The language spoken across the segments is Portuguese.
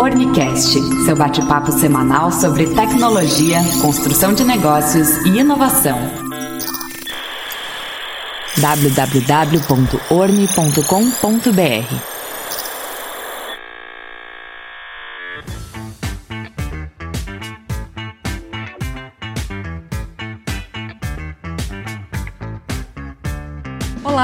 Ornicast, seu bate-papo semanal sobre tecnologia, construção de negócios e inovação. www.orni.com.br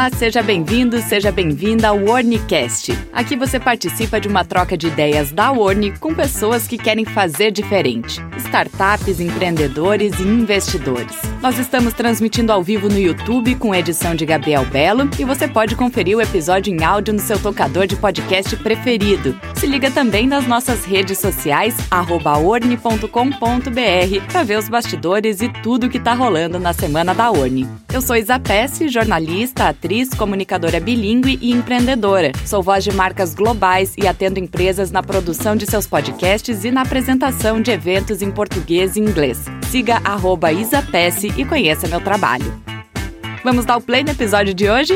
Olá, seja bem-vindo, seja bem-vinda ao Warnicast. Aqui você participa de uma troca de ideias da Warni com pessoas que querem fazer diferente. Startups, empreendedores e investidores. Nós estamos transmitindo ao vivo no YouTube com edição de Gabriel Belo e você pode conferir o episódio em áudio no seu tocador de podcast preferido. Se liga também nas nossas redes sociais, orne.com.br, para ver os bastidores e tudo que está rolando na semana da Orne. Eu sou Isa Pesce, jornalista, atriz, comunicadora bilíngue e empreendedora. Sou voz de marcas globais e atendo empresas na produção de seus podcasts e na apresentação de eventos em português e inglês. Siga arroba Isapesse e conheça meu trabalho. Vamos dar o play no episódio de hoje?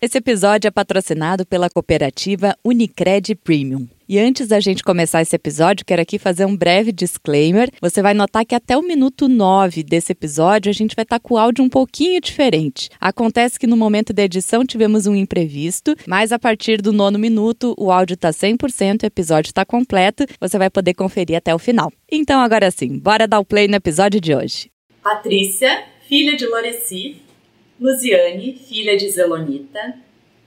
Esse episódio é patrocinado pela cooperativa Unicred Premium. E antes da gente começar esse episódio, quero aqui fazer um breve disclaimer. Você vai notar que até o minuto 9 desse episódio a gente vai estar tá com o áudio um pouquinho diferente. Acontece que no momento da edição tivemos um imprevisto, mas a partir do nono minuto o áudio está 100%, o episódio está completo, você vai poder conferir até o final. Então agora sim, bora dar o play no episódio de hoje. Patrícia, filha de Loreci, Luziane, filha de Zelonita,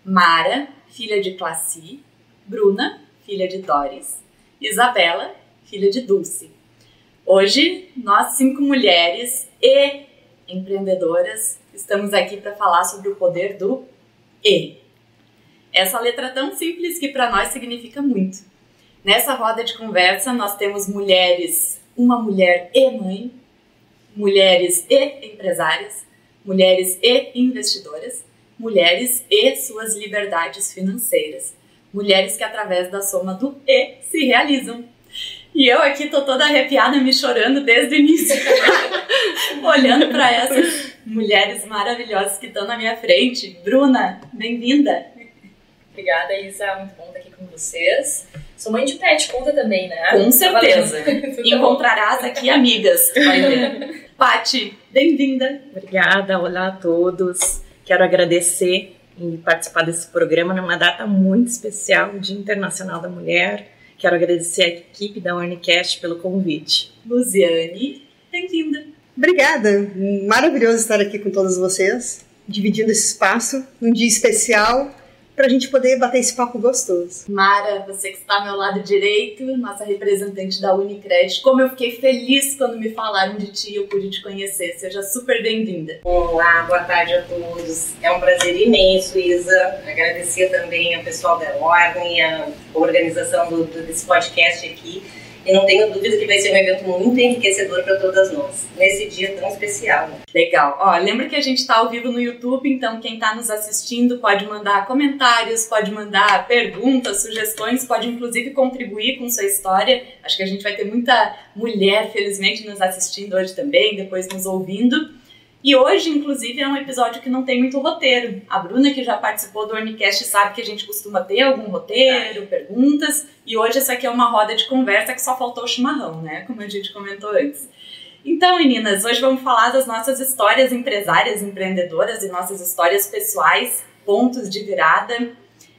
Mara, filha de Classi, Bruna, filha de Doris, Isabela, filha de Dulce. Hoje, nós cinco mulheres e empreendedoras estamos aqui para falar sobre o poder do E. Essa letra tão simples que para nós significa muito. Nessa roda de conversa, nós temos mulheres, uma mulher e mãe, mulheres e empresárias, mulheres e investidoras, mulheres e suas liberdades financeiras, mulheres que através da soma do E se realizam. E eu aqui tô toda arrepiada, me chorando desde o início, olhando para essas mulheres maravilhosas que estão na minha frente. Bruna, bem-vinda. Obrigada, Isa. Muito bom estar aqui com vocês. Sou mãe de pet, conta também, né? Com certeza. Encontrarás aqui amigas, vai ver. Pati, bem-vinda. Obrigada, olá a todos. Quero agradecer e participar desse programa numa data muito especial, o Dia Internacional da Mulher. Quero agradecer a equipe da Unicast pelo convite. Luziane, bem-vinda. Obrigada, maravilhoso estar aqui com todos vocês, dividindo esse espaço num dia especial para a gente poder bater esse papo gostoso. Mara, você que está ao meu lado direito, nossa representante da Unicred, como eu fiquei feliz quando me falaram de ti e eu pude te conhecer. Seja super bem-vinda. Olá, boa tarde a todos. É um prazer imenso, Isa. Agradecer também ao pessoal da Ordem, a organização do, desse podcast aqui e não tenho dúvida que vai ser um evento muito enriquecedor para todas nós, nesse dia tão especial. Legal. Ó, lembra que a gente está ao vivo no YouTube, então quem está nos assistindo pode mandar comentários, pode mandar perguntas, sugestões, pode inclusive contribuir com sua história. Acho que a gente vai ter muita mulher, felizmente, nos assistindo hoje também, depois nos ouvindo. E hoje, inclusive, é um episódio que não tem muito roteiro. A Bruna, que já participou do Ornicast, sabe que a gente costuma ter algum roteiro, perguntas. E hoje essa aqui é uma roda de conversa que só faltou o chimarrão, né? Como a gente comentou antes. Então, meninas, hoje vamos falar das nossas histórias empresárias, empreendedoras e nossas histórias pessoais, pontos de virada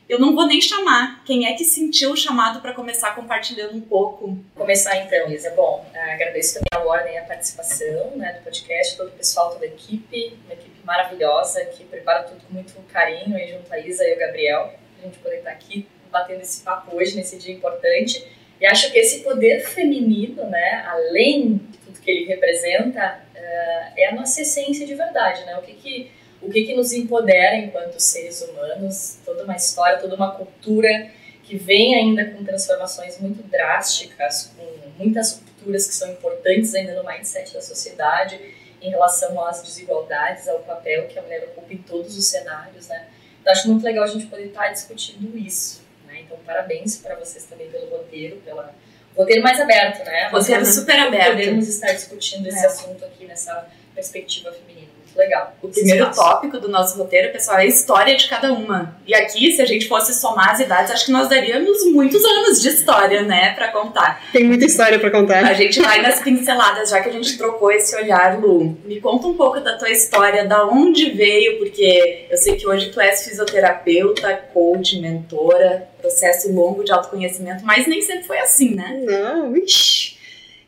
eu não vou nem chamar. Quem é que sentiu o chamado para começar compartilhando um pouco? Começar então, Isa. Bom, eh, agradeço também a Ordem e a participação né, do podcast, todo o pessoal, toda a equipe, uma equipe maravilhosa que prepara tudo com muito carinho aí junto a Isa e o Gabriel, a gente poder estar aqui batendo esse papo hoje, nesse dia importante. E acho que esse poder feminino, né, além de tudo que ele representa, eh, é a nossa essência de verdade, né? O que que o que, que nos empodera enquanto seres humanos, toda uma história, toda uma cultura que vem ainda com transformações muito drásticas, com muitas rupturas que são importantes ainda no mindset da sociedade em relação às desigualdades, ao papel que a mulher ocupa em todos os cenários, né? Então acho muito legal a gente poder estar discutindo isso, né? Então parabéns para vocês também pelo roteiro, pela roteiro mais aberto, né? Roteiro super aberto. Podemos estar discutindo esse é. assunto aqui nessa perspectiva feminina legal. O primeiro tópico do nosso roteiro, pessoal, é a história de cada uma. E aqui, se a gente fosse somar as idades, acho que nós daríamos muitos anos de história, né, para contar. Tem muita história para contar. A gente vai nas pinceladas, já que a gente trocou esse olhar, Lu. Me conta um pouco da tua história, da onde veio, porque eu sei que hoje tu és fisioterapeuta, coach, mentora, processo longo de autoconhecimento, mas nem sempre foi assim, né? Não, ixi.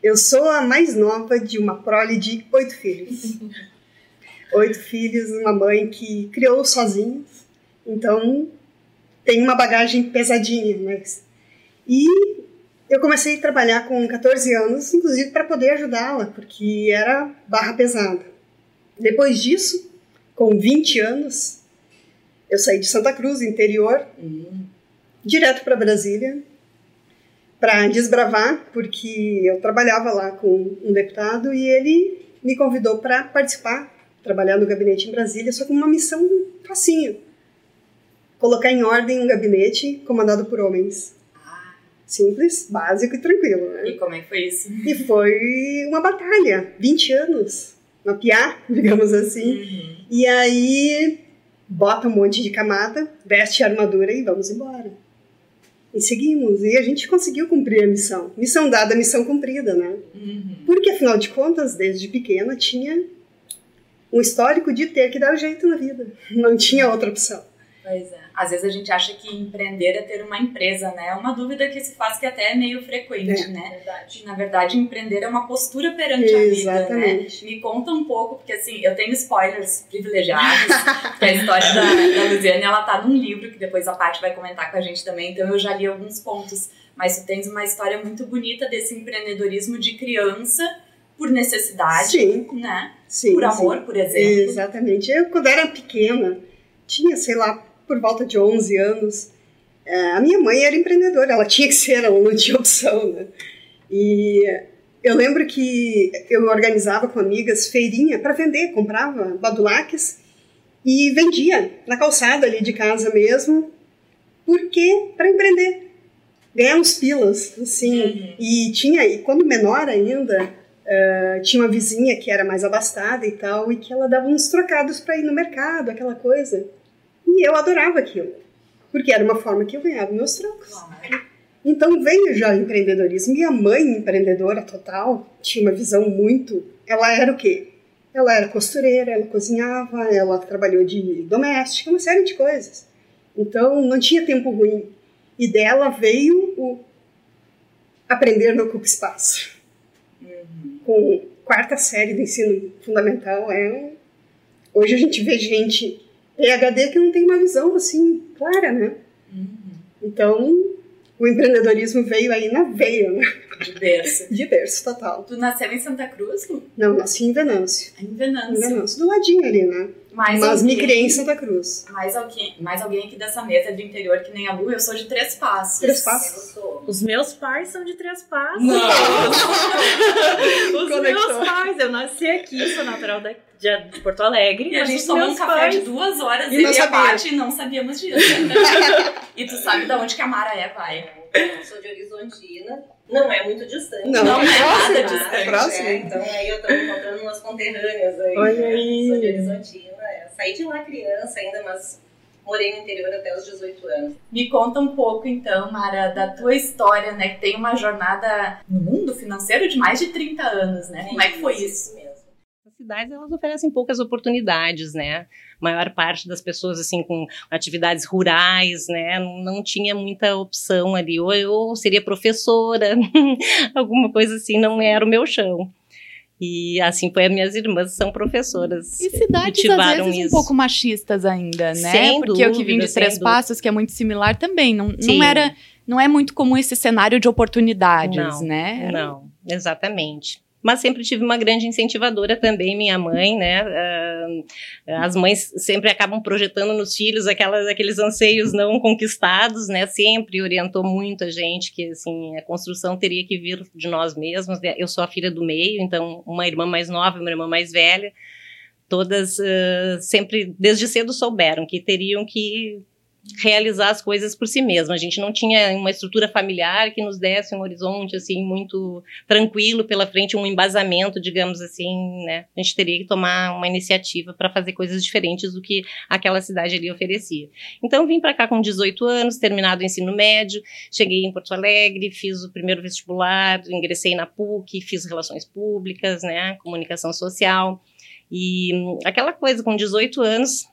Eu sou a mais nova de uma prole de oito filhos. oito filhos, uma mãe que criou sozinha. Então, tem uma bagagem pesadinha, né? E eu comecei a trabalhar com 14 anos, inclusive para poder ajudá-la, porque era barra pesada. Depois disso, com 20 anos, eu saí de Santa Cruz, interior, uhum. direto para Brasília, para desbravar, porque eu trabalhava lá com um deputado e ele me convidou para participar, trabalhar no gabinete em Brasília, só com uma missão facinho. Colocar em ordem um gabinete comandado por homens. Simples, básico e tranquilo, né? E como é que foi isso? E foi uma batalha, 20 anos, uma piá, digamos assim. Uhum. E aí, bota um monte de camada, veste a armadura e vamos embora. E seguimos. E a gente conseguiu cumprir a missão. Missão dada, missão cumprida, né? Uhum. Porque, afinal de contas, desde pequena tinha um histórico de ter que dar o jeito na vida. Não tinha outra opção. Pois é. Às vezes a gente acha que empreender é ter uma empresa, né? É uma dúvida que se faz que até é meio frequente, é. né? Verdade. Na verdade, empreender é uma postura perante Exatamente. a vida, né? Me conta um pouco, porque assim, eu tenho spoilers privilegiados, que a história da, da Luziane, ela tá num livro que depois a Paty vai comentar com a gente também, então eu já li alguns pontos. Mas tu tens uma história muito bonita desse empreendedorismo de criança por necessidade, sim. né? Sim, por amor, sim. por exemplo. Exatamente. Eu, quando era pequena, tinha, sei lá, por volta de 11 anos. É, a minha mãe era empreendedora, ela tinha que ser, ela não tinha opção, né? E eu lembro que eu organizava com amigas feirinha para vender, comprava badulaques e vendia na calçada ali de casa mesmo, porque para empreender, ganhar uns pilas, assim. Uhum. E tinha, e quando menor ainda, uh, tinha uma vizinha que era mais abastada e tal, e que ela dava uns trocados para ir no mercado, aquela coisa. E eu adorava aquilo, porque era uma forma que eu ganhava meus trocos. Então veio já o empreendedorismo. Minha mãe, empreendedora total, tinha uma visão muito. Ela era o quê? Ela era costureira, ela cozinhava, ela trabalhou de doméstica, uma série de coisas. Então não tinha tempo ruim. E dela veio o aprender no ocupa espaço. Com quarta série do ensino fundamental é hoje a gente vê gente PHD que não tem uma visão assim clara, né? Uhum. Então, o empreendedorismo veio aí na veia, né? De berço. De berço, total. Tu nasceu em Santa Cruz? Não, nasci em Venâncio. Em Venâncio. Em Venâncio, do ladinho ali, né? Mais Mas alguém, me criei em Santa Cruz. Mais alguém, mais alguém aqui dessa mesa do interior que nem a Lu, eu sou de Três Passos. Três Passos? Os meus pais são de Três Passos. Não! Os Conectou. meus pais, eu nasci aqui, sou natural daqui de, de Porto Alegre. E a gente tomou um café pais... de duas horas e, e a Paty não sabíamos disso. e tu sabe de onde que a Mara é, pai? Eu sou de Horizontina. Não é muito distante. Não, não é, é nada distante. É próximo. É, então aí eu tô encontrando umas conterrâneas aí. Olha aí. Sou de Horizontina. É. Saí de lá criança ainda, mas morei no interior até os 18 anos. Me conta um pouco então, Mara, da tua história, né? Que tem uma jornada no mundo financeiro de mais de 30 anos, né? Como é que foi isso? isso cidades elas oferecem poucas oportunidades, né? A maior parte das pessoas assim com atividades rurais, né, não tinha muita opção ali. Ou eu seria professora, alguma coisa assim, não era o meu chão. E assim foi as minhas irmãs são professoras. E cidades às vezes isso. um pouco machistas ainda, né? Sem Porque dúvida, eu que vim de Três dúvida. Passos, que é muito similar também, não, não era não é muito comum esse cenário de oportunidades, não, né? Não, exatamente mas sempre tive uma grande incentivadora também, minha mãe, né? Uh, as mães sempre acabam projetando nos filhos aquelas, aqueles anseios não conquistados, né? Sempre orientou muito a gente que, assim, a construção teria que vir de nós mesmos. Né? Eu sou a filha do meio, então uma irmã mais nova uma irmã mais velha, todas uh, sempre, desde cedo, souberam que teriam que realizar as coisas por si mesma. A gente não tinha uma estrutura familiar que nos desse um horizonte assim muito tranquilo pela frente, um embasamento, digamos assim, né? A gente teria que tomar uma iniciativa para fazer coisas diferentes do que aquela cidade ali oferecia. Então vim para cá com 18 anos, terminado o ensino médio, cheguei em Porto Alegre, fiz o primeiro vestibular, ingressei na PUC, fiz relações públicas, né, comunicação social. E hum, aquela coisa com 18 anos,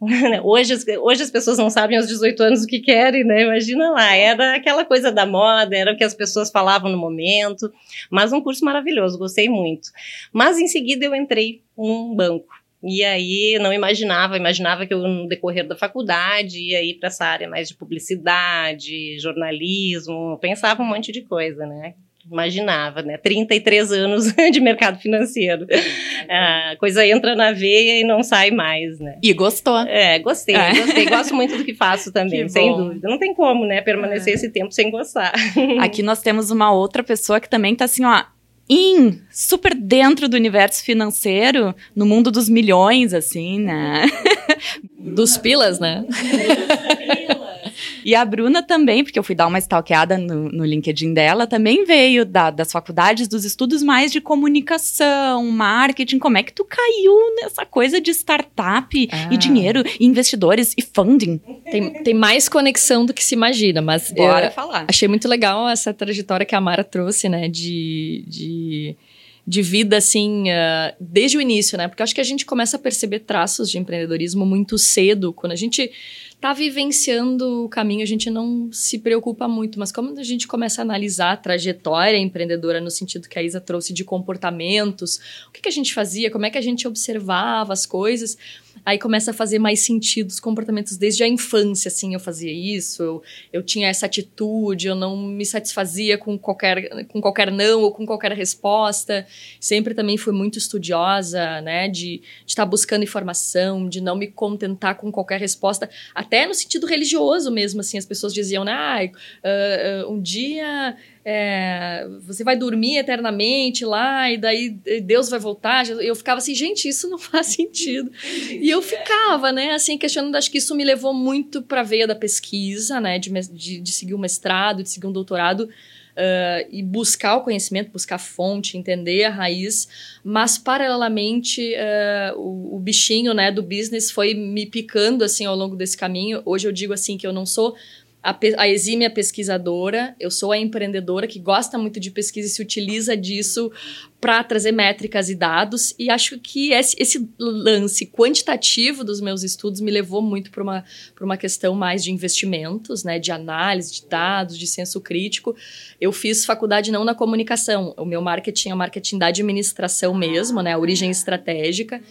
Hoje, hoje as pessoas não sabem aos 18 anos o que querem, né? Imagina lá, era aquela coisa da moda, era o que as pessoas falavam no momento, mas um curso maravilhoso, gostei muito. Mas em seguida eu entrei num banco. E aí não imaginava, imaginava que eu no decorrer da faculdade ia ir para essa área mais de publicidade, jornalismo, pensava um monte de coisa, né? Imaginava, né? 33 anos de mercado financeiro. A coisa entra na veia e não sai mais, né? E gostou. É, gostei, é. gostei. Gosto muito do que faço também, que sem dúvida. Não tem como, né, permanecer é. esse tempo sem gostar. Aqui nós temos uma outra pessoa que também tá assim, ó, in, super dentro do universo financeiro, no mundo dos milhões, assim, né? Dos pilas, né? E a Bruna também, porque eu fui dar uma stalkeada no, no LinkedIn dela, também veio da, das faculdades, dos estudos mais de comunicação, marketing. Como é que tu caiu nessa coisa de startup ah. e dinheiro, e investidores e funding? Tem, tem mais conexão do que se imagina, mas Bora falar. achei muito legal essa trajetória que a Mara trouxe, né, de, de de vida, assim, uh, desde o início, né? Porque acho que a gente começa a perceber traços de empreendedorismo muito cedo, quando a gente tá vivenciando o caminho, a gente não se preocupa muito, mas como a gente começa a analisar a trajetória empreendedora no sentido que a Isa trouxe de comportamentos, o que, que a gente fazia, como é que a gente observava as coisas, aí começa a fazer mais sentido os comportamentos desde a infância, assim, eu fazia isso, eu, eu tinha essa atitude, eu não me satisfazia com qualquer, com qualquer não ou com qualquer resposta, sempre também fui muito estudiosa, né, de estar tá buscando informação, de não me contentar com qualquer resposta, até no sentido religioso mesmo, assim, as pessoas diziam, ah, uh, uh, um dia é, você vai dormir eternamente lá e daí Deus vai voltar. Eu ficava assim, gente, isso não faz sentido. E eu ficava, né, assim, questionando. Acho que isso me levou muito para a veia da pesquisa, né, de, de, de, seguir um mestrado, de seguir um doutorado. Uh, e buscar o conhecimento, buscar a fonte, entender a raiz, mas paralelamente uh, o, o, bichinho né, do business foi me picando assim ao longo desse caminho. Hoje eu digo assim que eu não sou a, a exímia pesquisadora, eu sou a empreendedora que gosta muito de pesquisa e se utiliza disso para trazer métricas e dados. E acho que esse, esse, lance quantitativo dos meus estudos me levou muito para uma, uma questão mais de investimentos, né, de análise de dados, de senso crítico. Eu fiz faculdade não na comunicação, o meu marketing é marketing da administração mesmo, né, a origem estratégica.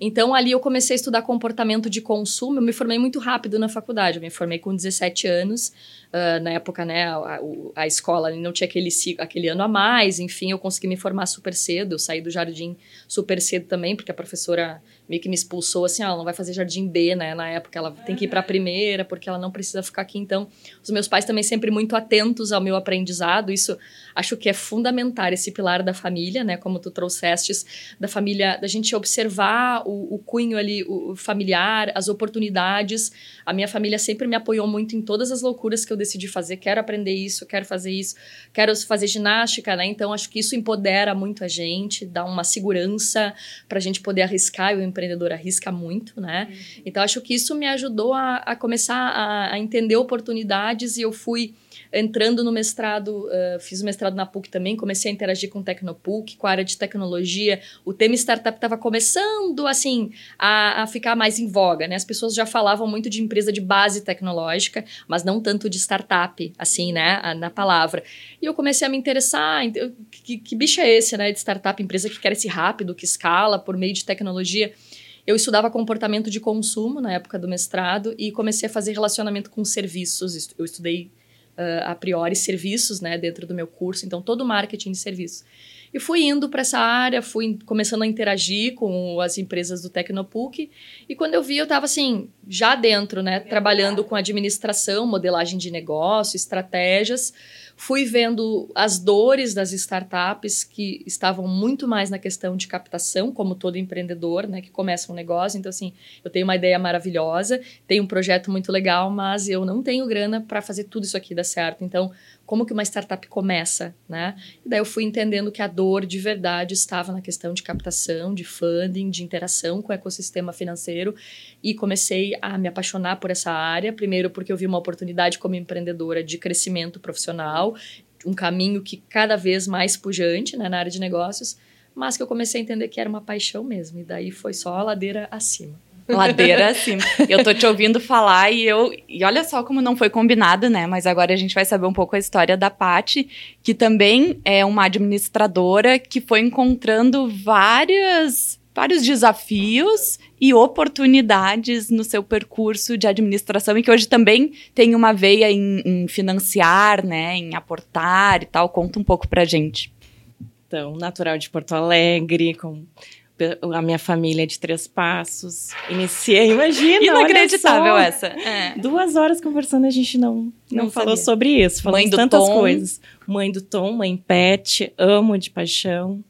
Então, ali eu comecei a estudar comportamento de consumo. Eu me formei muito rápido na faculdade. Eu me formei com 17 anos. Uh, na época, né, a, a, escola não tinha aquele, aquele ano a mais. Enfim, eu consegui me formar super cedo. Eu saí do jardim super cedo também, porque a professora meio que me expulsou assim, ah, ela não vai fazer jardim B, né? Na época ela tem que ir para a primeira, porque ela não precisa ficar aqui. Então, os meus pais também sempre muito atentos ao meu aprendizado. Isso acho que é fundamental esse pilar da família, né? Como tu trouxestes da família, da gente observar o, o cunho ali o, o familiar, as oportunidades. A minha família sempre me apoiou muito em todas as loucuras que eu decidi fazer. Quero aprender isso, quero fazer isso, quero fazer ginástica, né? Então acho que isso empodera muito a gente, dá uma segurança para a gente poder arriscar. Eu empreendedor arrisca muito, né? Uhum. Então, acho que isso me ajudou a, a começar a, a, entender oportunidades e eu fui entrando no mestrado, uh, fiz o mestrado na PUC também, comecei a interagir com o Tecnopuc, com a área de tecnologia. O tema startup estava começando, assim, a, a ficar mais em voga, né? As pessoas já falavam muito de empresa de base tecnológica, mas não tanto de startup, assim, né? Na palavra. E eu comecei a me interessar, que, que bicho é esse, né? De startup, empresa que cresce rápido, que escala por meio de tecnologia. Eu estudava comportamento de consumo na época do mestrado e comecei a fazer relacionamento com serviços. Eu estudei a priori serviços, né, dentro do meu curso, então todo marketing de serviços. E fui indo para essa área, fui começando a interagir com as empresas do Tecnopuc. E quando eu vi, eu estava assim, já dentro, né? Trabalhando com administração, modelagem de negócio, estratégias fui vendo as dores das startups que estavam muito mais na questão de captação, como todo empreendedor, né, que começa um negócio. Então, assim, eu tenho uma ideia maravilhosa, tenho um projeto muito legal, mas eu não tenho grana para fazer tudo isso aqui dar certo. Então, como que uma startup começa, né? E daí eu fui entendendo que a dor de verdade estava na questão de captação, de funding, de interação com o ecossistema financeiro e comecei a me apaixonar por essa área, primeiro porque eu vi uma oportunidade como empreendedora de crescimento profissional, um caminho que cada vez mais pujante, né, na área de negócios, mas que eu comecei a entender que era uma paixão mesmo, e daí foi só a ladeira acima. Ladeira acima. Eu tô te ouvindo falar e eu. E olha só como não foi combinado, né? Mas agora a gente vai saber um pouco a história da Pati, que também é uma administradora que foi encontrando várias, vários desafios e oportunidades no seu percurso de administração e que hoje também tem uma veia em, em financiar, né? Em aportar e tal. Conta um pouco pra gente. Então, natural de Porto Alegre, com a minha família de três passos. Iniciei, imagina. Inacreditável essa. É. Duas horas conversando, a gente não, não, não falou sobre isso. Falamos mãe do tantas Tom. coisas. Mãe do Tom, mãe pet, amo de paixão.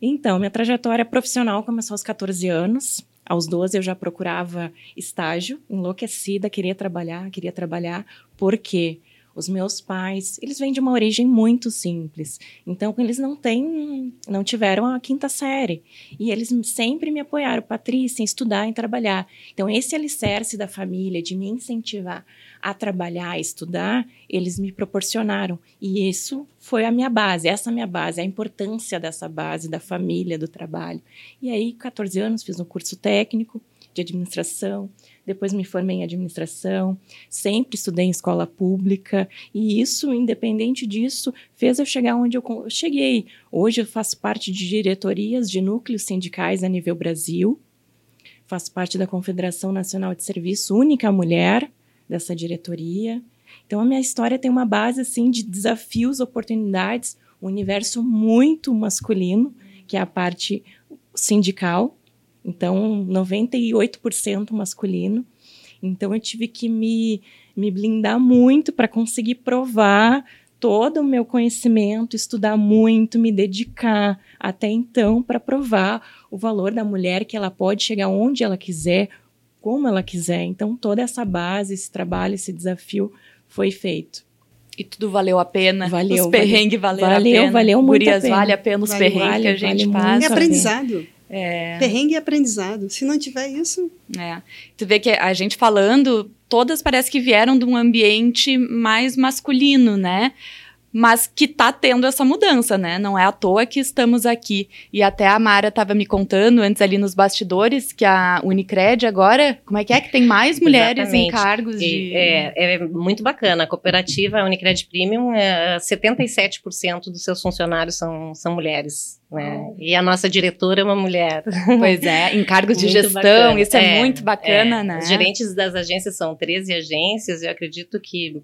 Então, minha trajetória profissional começou aos 14 anos. Aos 12 eu já procurava estágio, enlouquecida, queria trabalhar, queria trabalhar. Por quê? Os meus pais, eles vêm de uma origem muito simples. Então, eles não têm, não tiveram a quinta série. E eles sempre me apoiaram, Patrícia, em estudar, em trabalhar. Então, esse alicerce da família, de me incentivar a trabalhar, a estudar, eles me proporcionaram. E isso foi a minha base, essa minha base, a importância dessa base, da família, do trabalho. E aí, 14 anos, fiz um curso técnico de administração, depois me formei em administração, sempre estudei em escola pública, e isso, independente disso, fez eu chegar onde eu cheguei. Hoje eu faço parte de diretorias de núcleos sindicais a nível Brasil, faço parte da Confederação Nacional de Serviço, única mulher dessa diretoria. Então a minha história tem uma base assim de desafios, oportunidades, um universo muito masculino, que é a parte sindical, então, 98% masculino. Então, eu tive que me, me blindar muito para conseguir provar todo o meu conhecimento, estudar muito, me dedicar até então para provar o valor da mulher, que ela pode chegar onde ela quiser, como ela quiser. Então, toda essa base, esse trabalho, esse desafio foi feito. E tudo valeu a pena. Valeu. Os perrengues valeu, valeu a pena. Valeu muito Gurias, a pena. vale a pena os vale, perrengues vale, que a gente vale passa. É aprendizado. É. Perrengue e aprendizado. Se não tiver isso. É. Tu vê que a gente falando, todas parece que vieram de um ambiente mais masculino, né? Mas que tá tendo essa mudança, né? Não é à toa que estamos aqui. E até a Mara estava me contando antes ali nos bastidores que a Unicred agora, como é que é que tem mais mulheres Exatamente. em cargos de... É, é muito bacana. A cooperativa a Unicred Premium, é, 77% dos seus funcionários são, são mulheres. Né? E a nossa diretora é uma mulher. Pois é, em cargos de gestão, bacana. isso é, é muito bacana, é. né? Os gerentes das agências são 13 agências, eu acredito que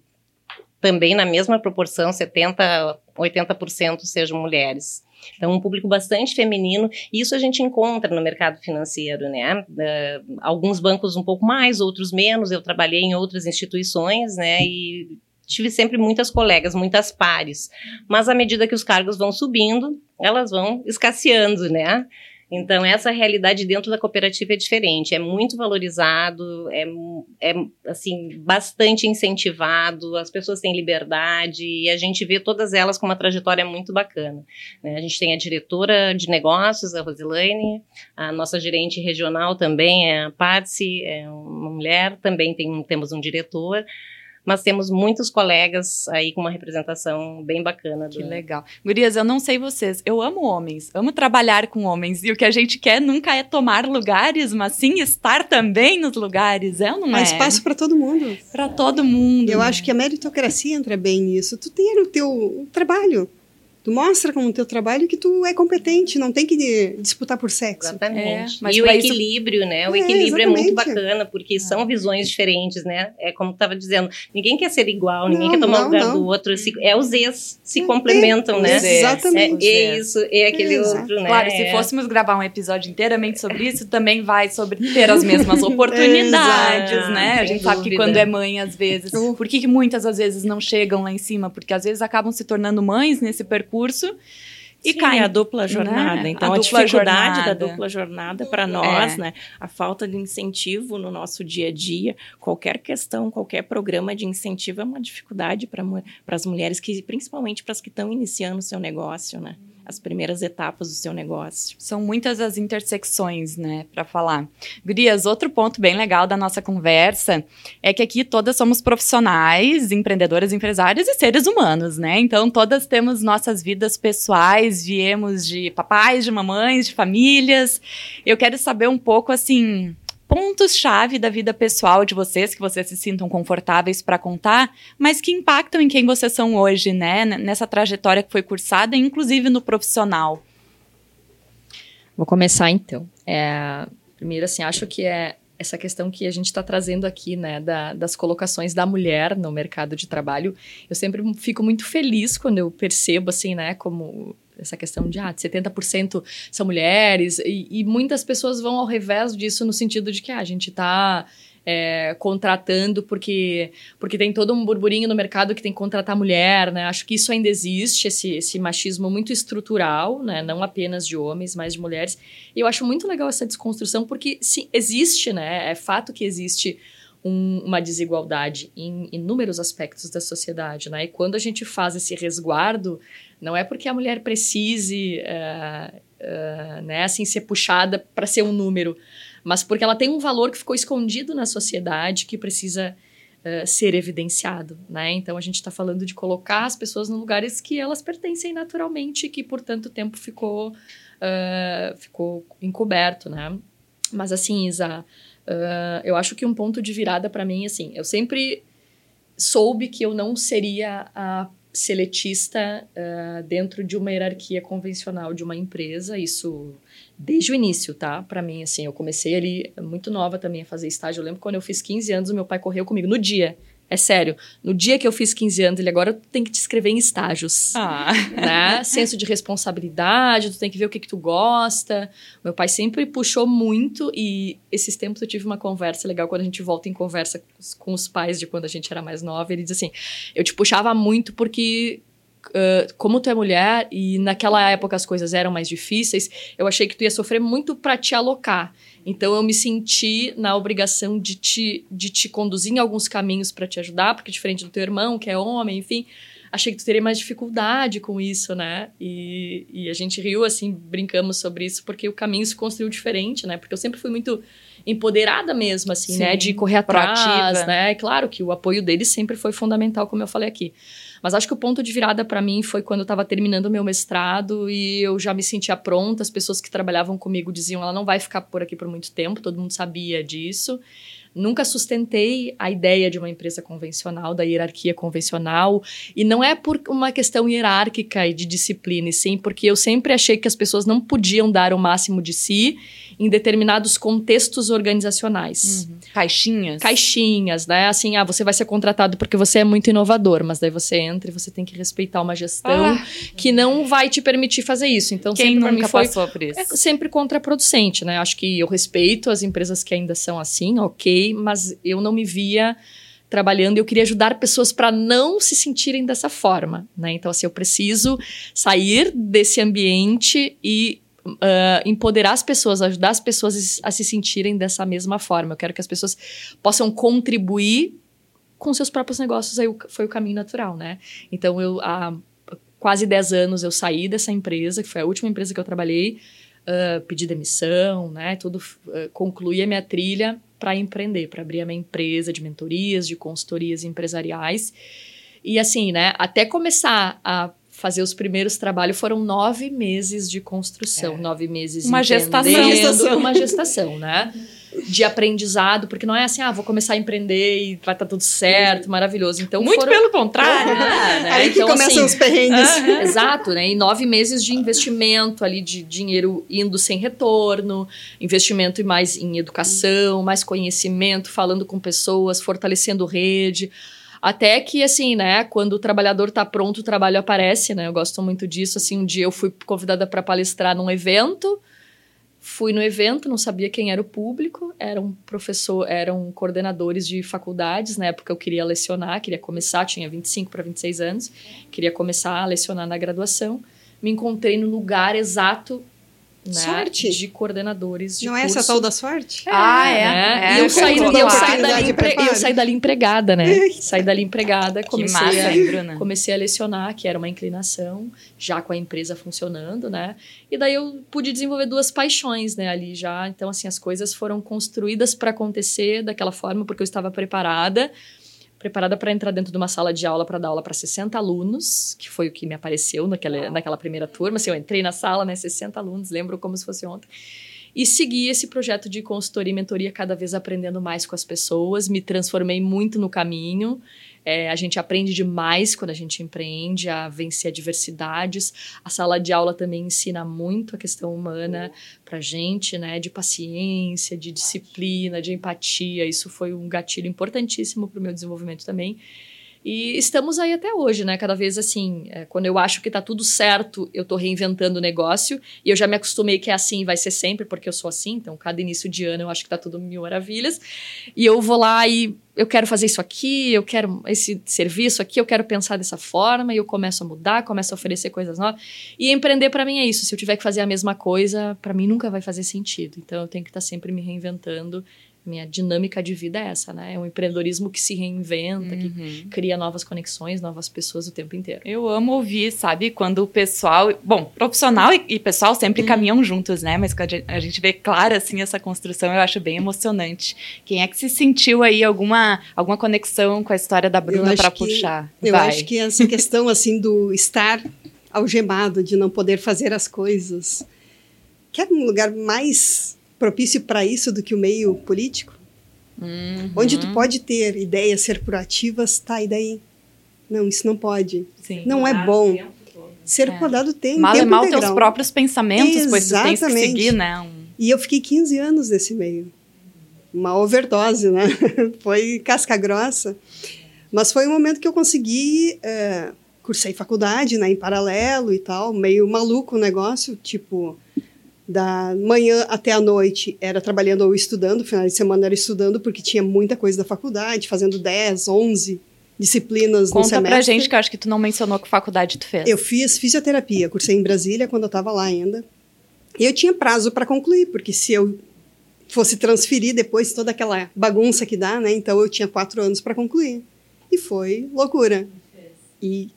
também na mesma proporção, 70%, 80% sejam mulheres. Então, um público bastante feminino, e isso a gente encontra no mercado financeiro, né? Uh, alguns bancos um pouco mais, outros menos. Eu trabalhei em outras instituições, né? E tive sempre muitas colegas, muitas pares. Mas à medida que os cargos vão subindo, elas vão escasseando, né? Então, essa realidade dentro da cooperativa é diferente, é muito valorizado, é, é assim, bastante incentivado, as pessoas têm liberdade e a gente vê todas elas com uma trajetória muito bacana. Né? A gente tem a diretora de negócios, a Rosilane, a nossa gerente regional também é a Patsy, é uma mulher, também tem, temos um diretor mas temos muitos colegas aí com uma representação bem bacana. Do... Que legal. Gurias, eu não sei vocês, eu amo homens, amo trabalhar com homens, e o que a gente quer nunca é tomar lugares, mas sim estar também nos lugares, é ou não Há é? espaço para todo mundo. Para todo mundo. Eu acho que a meritocracia entra bem nisso. Tu ter o teu trabalho, Tu mostra com o teu trabalho que tu é competente, não tem que disputar por sexo. Exatamente. É, e o equilíbrio, isso... né? O é, equilíbrio é muito bacana, porque é. são visões diferentes, né? É como tu estava dizendo, ninguém quer ser igual, ninguém não, quer tomar o lugar não. do outro. Se, é os ex se é, complementam, né? Exatamente. É, é isso, é aquele outro, né? Claro, se fôssemos gravar um episódio inteiramente sobre isso, também vai sobre ter as mesmas oportunidades, né? A gente sabe que quando é mãe, às vezes. Por que, que muitas às vezes não chegam lá em cima? Porque às vezes acabam se tornando mães nesse percurso e Sim, cai a dupla jornada. Né? Então, a, a dificuldade jornada. da dupla jornada para nós, é. né? A falta de incentivo no nosso dia a dia, qualquer questão, qualquer programa de incentivo é uma dificuldade para as mulheres, que principalmente para as que estão iniciando o seu negócio, né? As primeiras etapas do seu negócio. São muitas as intersecções, né, para falar. Gurias, outro ponto bem legal da nossa conversa é que aqui todas somos profissionais, empreendedoras, empresárias e seres humanos, né? Então todas temos nossas vidas pessoais, viemos de papais, de mamães, de famílias. Eu quero saber um pouco assim, pontos-chave da vida pessoal de vocês, que vocês se sintam confortáveis para contar, mas que impactam em quem vocês são hoje, né? Nessa trajetória que foi cursada, inclusive no profissional. Vou começar então. É, primeiro, assim, acho que é essa questão que a gente está trazendo aqui, né, da, das colocações da mulher no mercado de trabalho. Eu sempre fico muito feliz quando eu percebo, assim, né, como essa questão de, ah, 70% são mulheres, e, e, muitas pessoas vão ao revés disso no sentido de que ah, a gente está é, contratando porque, porque tem todo um burburinho no mercado que tem que contratar mulher, né? Acho que isso ainda existe, esse, esse machismo muito estrutural, né? Não apenas de homens, mas de mulheres. E eu acho muito legal essa desconstrução porque, sim, existe, né? É fato que existe um, uma desigualdade em inúmeros aspectos da sociedade, né? E quando a gente faz esse resguardo, não é porque a mulher precise, uh, uh, né, assim, ser puxada para ser um número, mas porque ela tem um valor que ficou escondido na sociedade que precisa uh, ser evidenciado, né? Então a gente está falando de colocar as pessoas nos lugares que elas pertencem naturalmente, que por tanto tempo ficou ficou encoberto, né? Mas assim, Isa, Uh, eu acho que um ponto de virada para mim, assim, eu sempre soube que eu não seria a seletista uh, dentro de uma hierarquia convencional de uma empresa, isso desde o início, tá? Para mim, assim, eu comecei ali muito nova também a fazer estágio. Eu lembro quando eu fiz 15 anos, meu pai correu comigo no dia. É sério. No dia que eu fiz 15 anos, ele agora tem que te escrever em estágios. Ah. Né? Senso de responsabilidade, tu tem que ver o que, que tu gosta. Meu pai sempre puxou muito e esses tempos eu tive uma conversa legal quando a gente volta em conversa com os pais de quando a gente era mais nova. Ele diz assim: eu te puxava muito porque Uh, como tu é mulher e naquela época as coisas eram mais difíceis, eu achei que tu ia sofrer muito para te alocar. Então eu me senti na obrigação de te, de te conduzir em alguns caminhos para te ajudar, porque diferente do teu irmão, que é homem, enfim, achei que tu teria mais dificuldade com isso, né? E, e a gente riu, assim, brincamos sobre isso, porque o caminho se construiu diferente, né? Porque eu sempre fui muito empoderada mesmo, assim, Sim, né? De correr atrás, proativa. né? claro que o apoio deles sempre foi fundamental, como eu falei aqui. Mas acho que o ponto de virada para mim foi quando eu estava terminando o meu mestrado e eu já me sentia pronta. As pessoas que trabalhavam comigo diziam: ela não vai ficar por aqui por muito tempo, todo mundo sabia disso. Nunca sustentei a ideia de uma empresa convencional, da hierarquia convencional, e não é por uma questão hierárquica e de disciplina, e sim porque eu sempre achei que as pessoas não podiam dar o máximo de si em determinados contextos organizacionais. Uhum. Caixinhas? Caixinhas, né? Assim, ah, você vai ser contratado porque você é muito inovador, mas daí você entra e você tem que respeitar uma gestão ah. que não vai te permitir fazer isso. Então, Quem sempre nunca foi, passou por isso? É sempre contraproducente, né? Acho que eu respeito as empresas que ainda são assim, ok, mas eu não me via trabalhando eu queria ajudar pessoas para não se sentirem dessa forma, né? Então, assim, eu preciso sair desse ambiente e uh, empoderar as pessoas, ajudar as pessoas a se sentirem dessa mesma forma. Eu quero que as pessoas possam contribuir com seus próprios negócios. Aí foi o caminho natural, né? Então, eu há quase 10 anos eu saí dessa empresa, que foi a última empresa que eu trabalhei, uh, pedi demissão, né? Tudo, uh, concluí a minha trilha para empreender, para abrir a minha empresa de mentorias, de consultorias empresariais. E assim, né, até começar a fazer os primeiros trabalhos foram nove meses de construção, é. nove meses uma gestação, uma gestação, né? de aprendizado, porque não é assim, ah, vou começar a empreender e vai estar tá tudo certo, maravilhoso. Então, Muito foram... pelo contrário, né? né? Aí então, que começam assim, os perrengues. Exato, né? E nove meses de investimento ali, de dinheiro indo sem retorno, investimento e mais em educação, mais conhecimento, falando com pessoas, fortalecendo rede. Até que, assim, né, quando o trabalhador tá pronto, o trabalho aparece, né? Eu gosto muito disso. Assim, um dia eu fui convidada para palestrar num evento, fui no evento, não sabia quem era o público, eram professor, eram coordenadores de faculdades, na época eu queria lecionar, queria começar, tinha 25 para 26 anos, queria começar a lecionar na graduação. Me encontrei no lugar exato né, Sorte. de coordenadores de Não é curso. essa tal da sorte? Ah, é. né? é. E eu saí, eu, oportunidade saí dali, eu saí dali empregada, né? saí dali empregada, comecei massa, a, hein, comecei a lecionar, que era uma inclinação, já com a empresa funcionando, né? E daí eu pude desenvolver duas paixões, né, ali já. Então, assim, as coisas foram construídas para acontecer daquela forma, porque eu estava preparada. Preparada para entrar dentro de uma sala de aula para dar aula para 60 alunos, que foi o que me apareceu naquela, naquela primeira turma. Assim, eu entrei na sala, né, 60 alunos, lembro como se fosse ontem. E segui esse projeto de consultoria e mentoria, cada vez aprendendo mais com as pessoas. Me transformei muito no caminho. É, a gente aprende demais quando a gente empreende a vencer adversidades. A sala de aula também ensina muito a questão humana para gente, né? De paciência, de disciplina, de empatia. Isso foi um gatilho importantíssimo para o meu desenvolvimento também. E estamos aí até hoje, né? Cada vez assim, é, quando eu acho que tá tudo certo, eu tô reinventando o negócio. E eu já me acostumei que é assim, vai ser sempre, porque eu sou assim. Então, cada início de ano eu acho que tá tudo mil maravilhas. E eu vou lá e eu quero fazer isso aqui, eu quero esse serviço aqui, eu quero pensar dessa forma. E eu começo a mudar, começo a oferecer coisas novas. E empreender para mim é isso. Se eu tiver que fazer a mesma coisa, para mim nunca vai fazer sentido. Então, eu tenho que estar sempre me reinventando. Minha dinâmica de vida é essa, né? É um empreendedorismo que se reinventa, que Uhum. cria novas conexões, novas pessoas o tempo inteiro. Eu amo ouvir, sabe, quando o pessoal, bom, profissional e, e pessoal sempre Uhum. caminham juntos, né? Mas quando a gente- vê clara assim essa construção, eu acho bem emocionante. Quem é que se sentiu aí alguma alguma conexão com a história da Bruna para que- puxar? Eu Vai. acho que essa questão assim do estar algemado, de não poder fazer as coisas. Quer um lugar mais propício para isso do que o meio político? Uhum. Onde tu pode ter ideias, ser proativas, tá, e daí? Não, isso não pode. Sim. Não é bom. Ser É. podado tem Mal e tempo mal teus integral. próprios pensamentos, pois tu tens que Exatamente. seguir, né? Um- E eu fiquei 15 anos nesse meio. Uma overdose, né? foi casca grossa. Mas foi um momento que eu consegui. É, cursei faculdade, né, em paralelo e tal, meio maluco o negócio, tipo. Da manhã até a noite era trabalhando ou estudando, final de semana era estudando, porque tinha muita coisa da faculdade, fazendo 10, 11 disciplinas no Conta semestre. pra gente que eu acho que tu não mencionou que faculdade tu fez. Eu fiz fisioterapia, cursei em Brasília quando eu estava lá ainda. E eu tinha prazo para concluir, porque se eu fosse transferir depois toda aquela bagunça que dá, né? Então eu tinha quatro anos para concluir. E foi loucura. E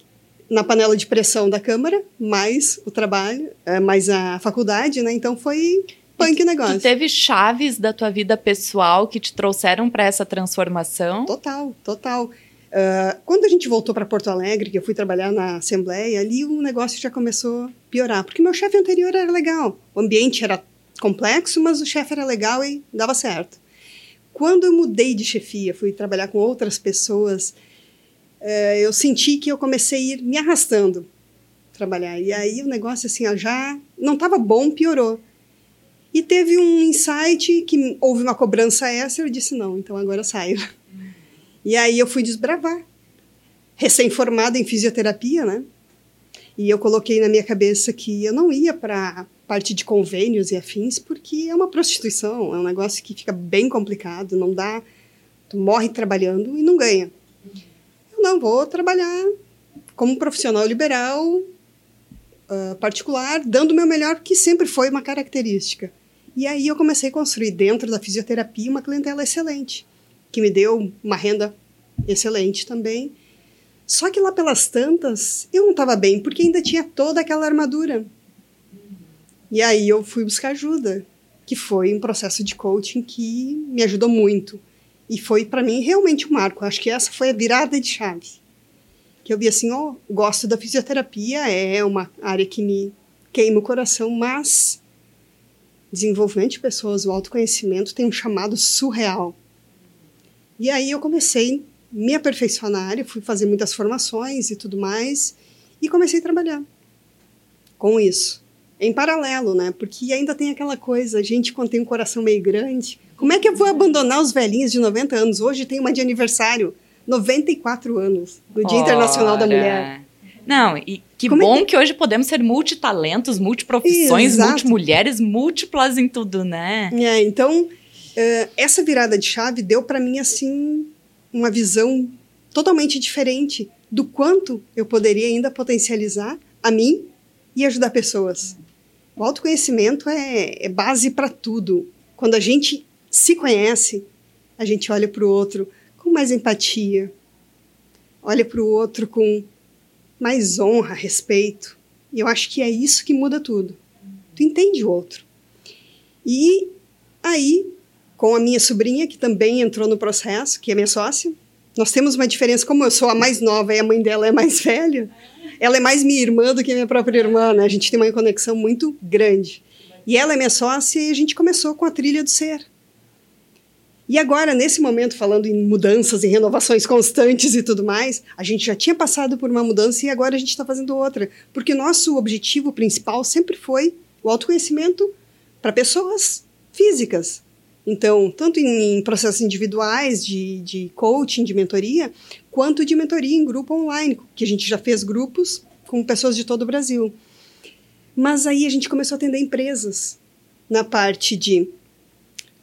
na panela de pressão da Câmara, mais o trabalho, eh, mais a faculdade, né? Então foi punk negócio. Tu teve chaves da tua vida pessoal que te trouxeram para essa transformação? Total, total. Ah, quando a gente voltou para Porto Alegre, que eu fui trabalhar na Assembleia, ali o negócio já começou a piorar, porque meu chefe anterior era legal. O ambiente era complexo, mas o chefe era legal e dava certo. Quando eu mudei de chefia, fui trabalhar com outras pessoas, eh, eu senti que eu comecei a ir me arrastando trabalhar. E aí o negócio assim, ó, já não estava bom, piorou. E teve um insight que houve uma cobrança extra, eu disse não, então agora eu saio. E aí eu fui desbravar. Recém-formada em fisioterapia, né? E eu coloquei na minha cabeça que eu não ia para parte de convênios e afins, porque é uma prostituição, é um negócio que fica bem complicado, não dá. Tu morre trabalhando e não ganha. Não vou trabalhar como profissional liberal ah, particular, dando o meu melhor, que sempre foi uma característica. E aí eu comecei a construir dentro da fisioterapia uma clientela excelente, que me deu uma renda excelente também. Só que lá pelas tantas, eu não estava bem, porque ainda tinha toda aquela armadura. E aí eu fui buscar ajuda, que foi um processo de coaching que me ajudou muito. E foi para mim realmente um marco. Acho que essa foi a virada de chave. Que eu vi assim, ó, gosto da fisioterapia, é uma área que me queima o coração, mas desenvolvimento de pessoas, o autoconhecimento tem um chamado surreal. E aí eu comecei me aperfeiçoar na área, fui fazer muitas formações e tudo mais, e comecei a trabalhar com isso. Em paralelo, né? Porque ainda tem aquela coisa, a gente quando tem um coração meio grande, como é que eu vou abandonar os velhinhos de 90 anos? Hoje tem uma de aniversário, 94 anos, no Dia Internacional da Mulher. Não, e que Como é bom que- que... hoje podemos ser multitalentos, multiprofissões, Exato. multimulheres, múltiplas em tudo, né? É, então, eh, essa virada de chave deu para mim, assim, uma visão totalmente diferente do quanto eu poderia ainda potencializar a mim e ajudar pessoas. O autoconhecimento é, é base para tudo. Quando a gente se conhece, a gente olha para o outro com mais empatia, olha para o outro com mais honra, respeito. E eu acho que é isso que muda tudo. Tu entende o outro. E aí, com a minha sobrinha, que também entrou no processo, que é minha sócia, nós temos uma diferença, como eu sou a mais nova e a mãe dela é mais velha, ela é mais minha irmã do que minha própria irmã, né? A gente tem uma conexão muito grande. E ela é minha sócia e a gente começou com a trilha do ser. E agora, nesse momento, falando em mudanças e renovações constantes e tudo mais, a gente já tinha passado por uma mudança e agora a gente está fazendo outra. Porque nosso objetivo principal sempre foi o autoconhecimento para pessoas físicas. Então, tanto em, em processos individuais de, de coaching, de mentoria, quanto de mentoria em grupo online, que a gente já fez grupos com pessoas de todo o Brasil. Mas aí a gente começou a atender empresas na parte de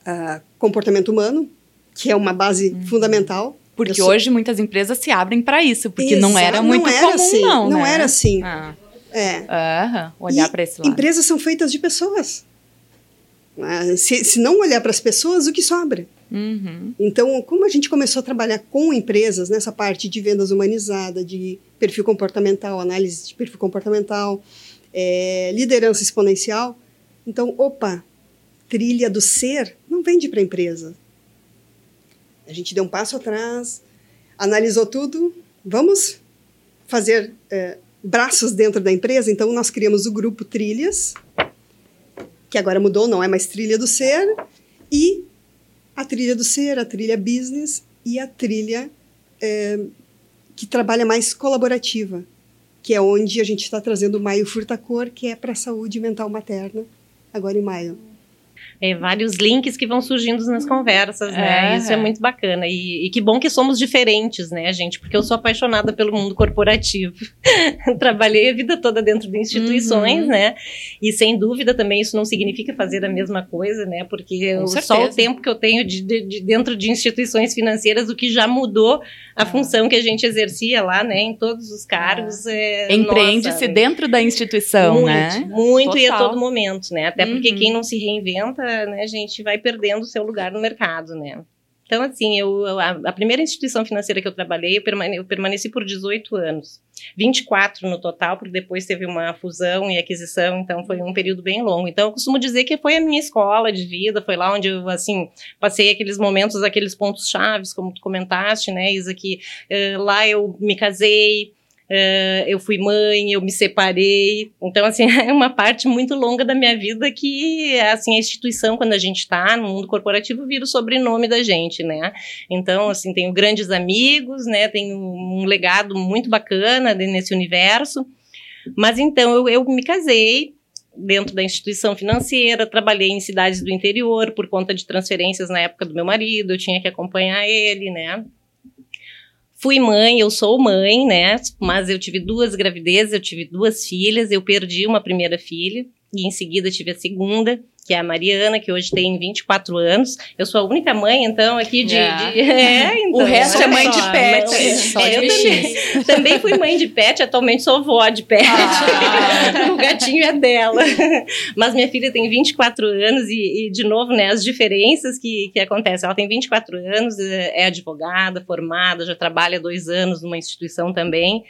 ah, comportamento humano, que é uma base fundamental. Porque sou- hoje muitas empresas se abrem para isso, porque não era Exato, muito não era comum, assim, não, não né? era assim. Ah, É. aham, olhar para esse lado. Empresas são feitas de pessoas. Ah, Se, se não olhar para as pessoas, o que sobra? Uhum. Então, como a gente começou a trabalhar com empresas nessa parte de vendas humanizada, de perfil comportamental, análise de perfil comportamental, eh, liderança exponencial, então, opa, trilha do ser vende para a empresa. A gente deu um passo atrás, analisou tudo, vamos fazer eh, braços dentro da empresa, então nós criamos o grupo Trilhas, que agora mudou, não é mais Trilha do Ser, e a trilha do ser, a trilha business e a trilha eh, que trabalha mais colaborativa, que é onde a gente está trazendo o Maio Furtacor, que é para a saúde mental materna, agora em maio. É, vários links que vão surgindo nas conversas, né? É. Isso é muito bacana. E, e que bom que somos diferentes, né, gente? Porque eu sou apaixonada pelo mundo corporativo. Trabalhei a vida toda dentro de instituições, Uhum. né? E sem dúvida também isso não significa fazer a mesma coisa, né? Porque eu- só o tempo que eu tenho de, de- de dentro de instituições financeiras, o que já mudou a Ah. função que a gente exercia lá, né? Em todos os cargos. É, Empreende-se nossa, dentro da instituição, muito, né? Muito e a todo momento, né? Até porque Uhum. quem não se reinventa, né, gente vai perdendo o seu lugar no mercado, né? Então, assim, eu, a, a primeira instituição financeira que eu trabalhei, eu, permane- eu permaneci por 18 anos. 24 no total, porque depois teve uma fusão e aquisição, então foi um período bem longo. Então, eu costumo dizer que foi a minha escola de vida, foi lá onde eu, assim, passei aqueles momentos, aqueles pontos chaves, como tu comentaste, né, Isa, que eh, lá eu me casei, eh, eu fui mãe, eu me separei. Então, assim, é uma parte muito longa da minha vida que, assim, a instituição, quando a gente está no mundo corporativo, vira o sobrenome da gente, né? Então, assim, tenho grandes amigos, né? Tenho um legado muito bacana nesse universo. Mas, então, eu, eu me casei dentro da instituição financeira, trabalhei em cidades do interior por conta de transferências na época do meu marido, eu tinha que acompanhar ele, né? Fui mãe, eu sou mãe, né? Mas eu tive duas gravidezes, eu tive duas filhas, eu perdi uma primeira filha e em seguida tive a segunda, que é a Mariana, que hoje tem 24 anos. Eu sou a única mãe, então, aqui de. É. de- é, então, O resto é mãe de só, pet. mas- Só é, de eu também, também fui mãe de pet, atualmente sou vó de pet. Ah. o gatinho é dela. Mas minha filha tem 24 anos e, e, de novo, né, as diferenças que, que acontecem. Ela tem 24 anos, é é advogada, formada, já trabalha dois anos numa instituição também,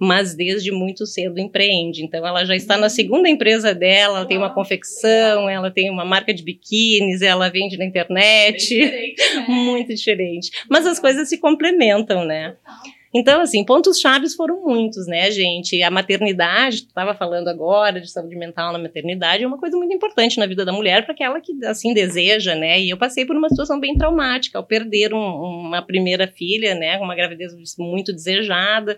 mas desde muito cedo empreende. Então, ela já está na segunda empresa dela, ela tem uma confecção, ela tem uma marca de biquínis, ela vende na internet. Muito diferente. Mas as coisas se complementam, né? Então, assim, pontos chaves foram muitos, né, gente? A maternidade, tu estava falando agora de saúde mental na maternidade, é uma coisa muito importante na vida da mulher para aquela que, assim, deseja, né? E eu passei por uma situação bem traumática ao perder um, uma primeira filha, né, uma gravidez muito desejada.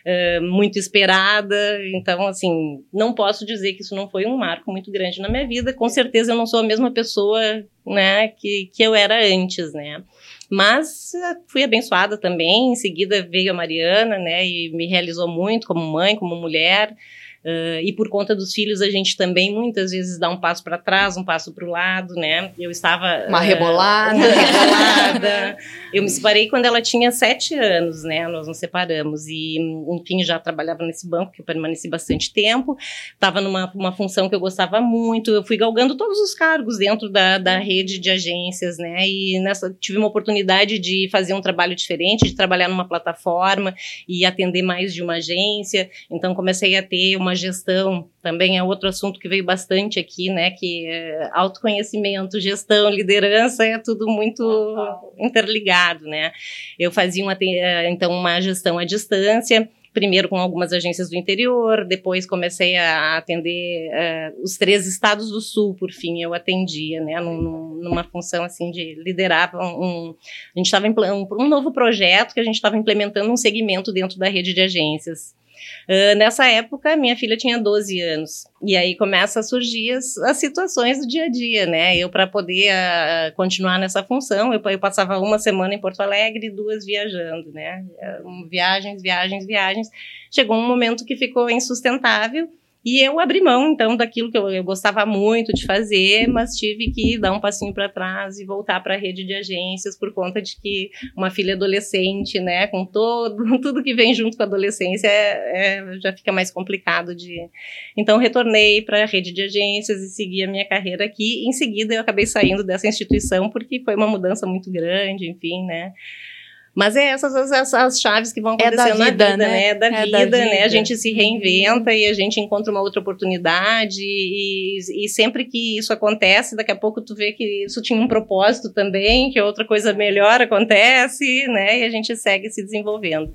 Uh, muito esperada. Então, assim, não posso dizer que isso não foi um marco muito grande na minha vida. Com certeza eu não sou a mesma pessoa, né, que, que eu era antes, né. Mas eh, fui abençoada também. Em seguida veio a Mariana, né, e me realizou muito como mãe, como mulher. Uh, e por conta dos filhos, a gente também muitas vezes dá um passo para trás, um passo para o lado, né? Eu estava. Uma uh, rebolada. Uma rebolada. eu me separei quando ela tinha sete anos, né? Nós nos separamos. E, enfim, já trabalhava nesse banco, que eu permaneci bastante tempo. Estava numa uma função que eu gostava muito. Eu fui galgando todos os cargos dentro da, da rede de agências, né? E nessa, tive uma oportunidade de fazer um trabalho diferente, de trabalhar numa plataforma e atender mais de uma agência. Então, comecei a ter uma uma gestão, também é outro assunto que veio bastante aqui, né, que é autoconhecimento, gestão, liderança, é tudo muito interligado, né. Eu fazia uma, eh, então uma gestão à distância, primeiro com algumas agências do interior, depois comecei a atender uh, os três estados do sul, por fim, eu atendia, né, num, numa função assim de liderar um, a gente estava um, um novo projeto que a gente estava implementando um segmento dentro da rede de agências. Uh, nessa época, minha filha tinha 12 anos. E aí começa a surgir as, as situações do dia a dia, né? Eu, para poder uh, continuar nessa função, eu, eu, passava uma semana em Porto Alegre e duas viajando, né? Viagens, viagens, viagens. Chegou um momento que ficou insustentável e eu abri mão, então, daquilo que eu, eu gostava muito de fazer, mas tive que dar um passinho para trás e voltar para a rede de agências por conta de que uma filha adolescente, né, com todo tudo que vem junto com a adolescência, é, é, já fica mais complicado de. Então, retornei para a rede de agências e segui a minha carreira aqui. Em seguida, eu acabei saindo dessa instituição porque foi uma mudança muito grande, enfim, né. Mas é essas as, as chaves que vão acontecendo é da vida, na vida, né? né? É da, é vida, da vida, né? A gente se reinventa e a gente encontra uma outra oportunidade e, e sempre que isso acontece, daqui a pouco tu vê que isso tinha um propósito também, que outra coisa melhor acontece, né? E a gente segue se desenvolvendo.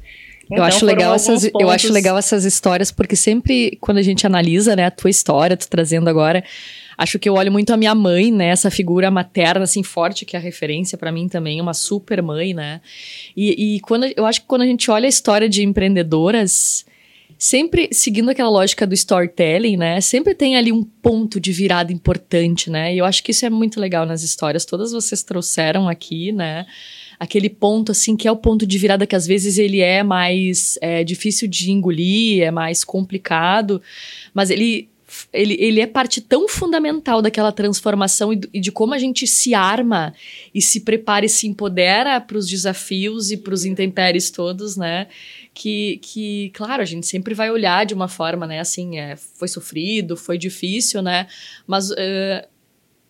Então, eu acho legal essas, pontos... eu acho legal essas histórias porque sempre quando a gente analisa, né, a tua história, tu trazendo agora, Acho que eu olho muito a minha mãe, né? Essa figura materna, assim, forte, que é a referência para mim também, uma super mãe, né? E, e quando, eu acho que quando a gente olha a história de empreendedoras, sempre seguindo aquela lógica do storytelling, né? Sempre tem ali um ponto de virada importante, né? E eu acho que isso é muito legal nas histórias. Todas vocês trouxeram aqui, né? Aquele ponto, assim, que é o ponto de virada que às vezes ele é mais é, difícil de engolir, é mais complicado, mas ele ele, ele é parte tão fundamental daquela transformação e, e de como a gente se arma e se prepara e se empodera para os desafios e para os intempéries todos, né? Que, que, claro, a gente sempre vai olhar de uma forma, né? Assim, é, foi sofrido, foi difícil, né? Mas uh,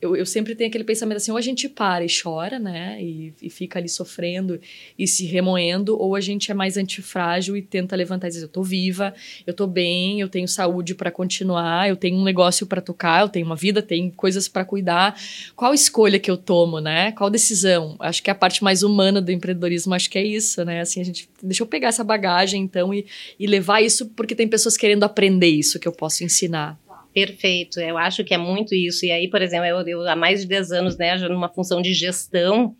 eu, eu sempre tenho aquele pensamento assim, ou a gente para e chora, né, e, e, fica ali sofrendo e se remoendo, ou a gente é mais antifrágil e tenta levantar e dizer, eu tô viva, eu tô bem, eu tenho saúde para continuar, eu tenho um negócio para tocar, eu tenho uma vida, tenho coisas para cuidar. Qual escolha que eu tomo, né? Qual decisão? Acho que a parte mais humana do empreendedorismo, acho que é isso, né? Assim, a gente deixa eu pegar essa bagagem então e, e levar isso porque tem pessoas querendo aprender isso que eu posso ensinar. Perfeito, eu acho que é muito isso. E aí, por exemplo, eu, eu há mais de 10 anos, né, já numa função de gestão,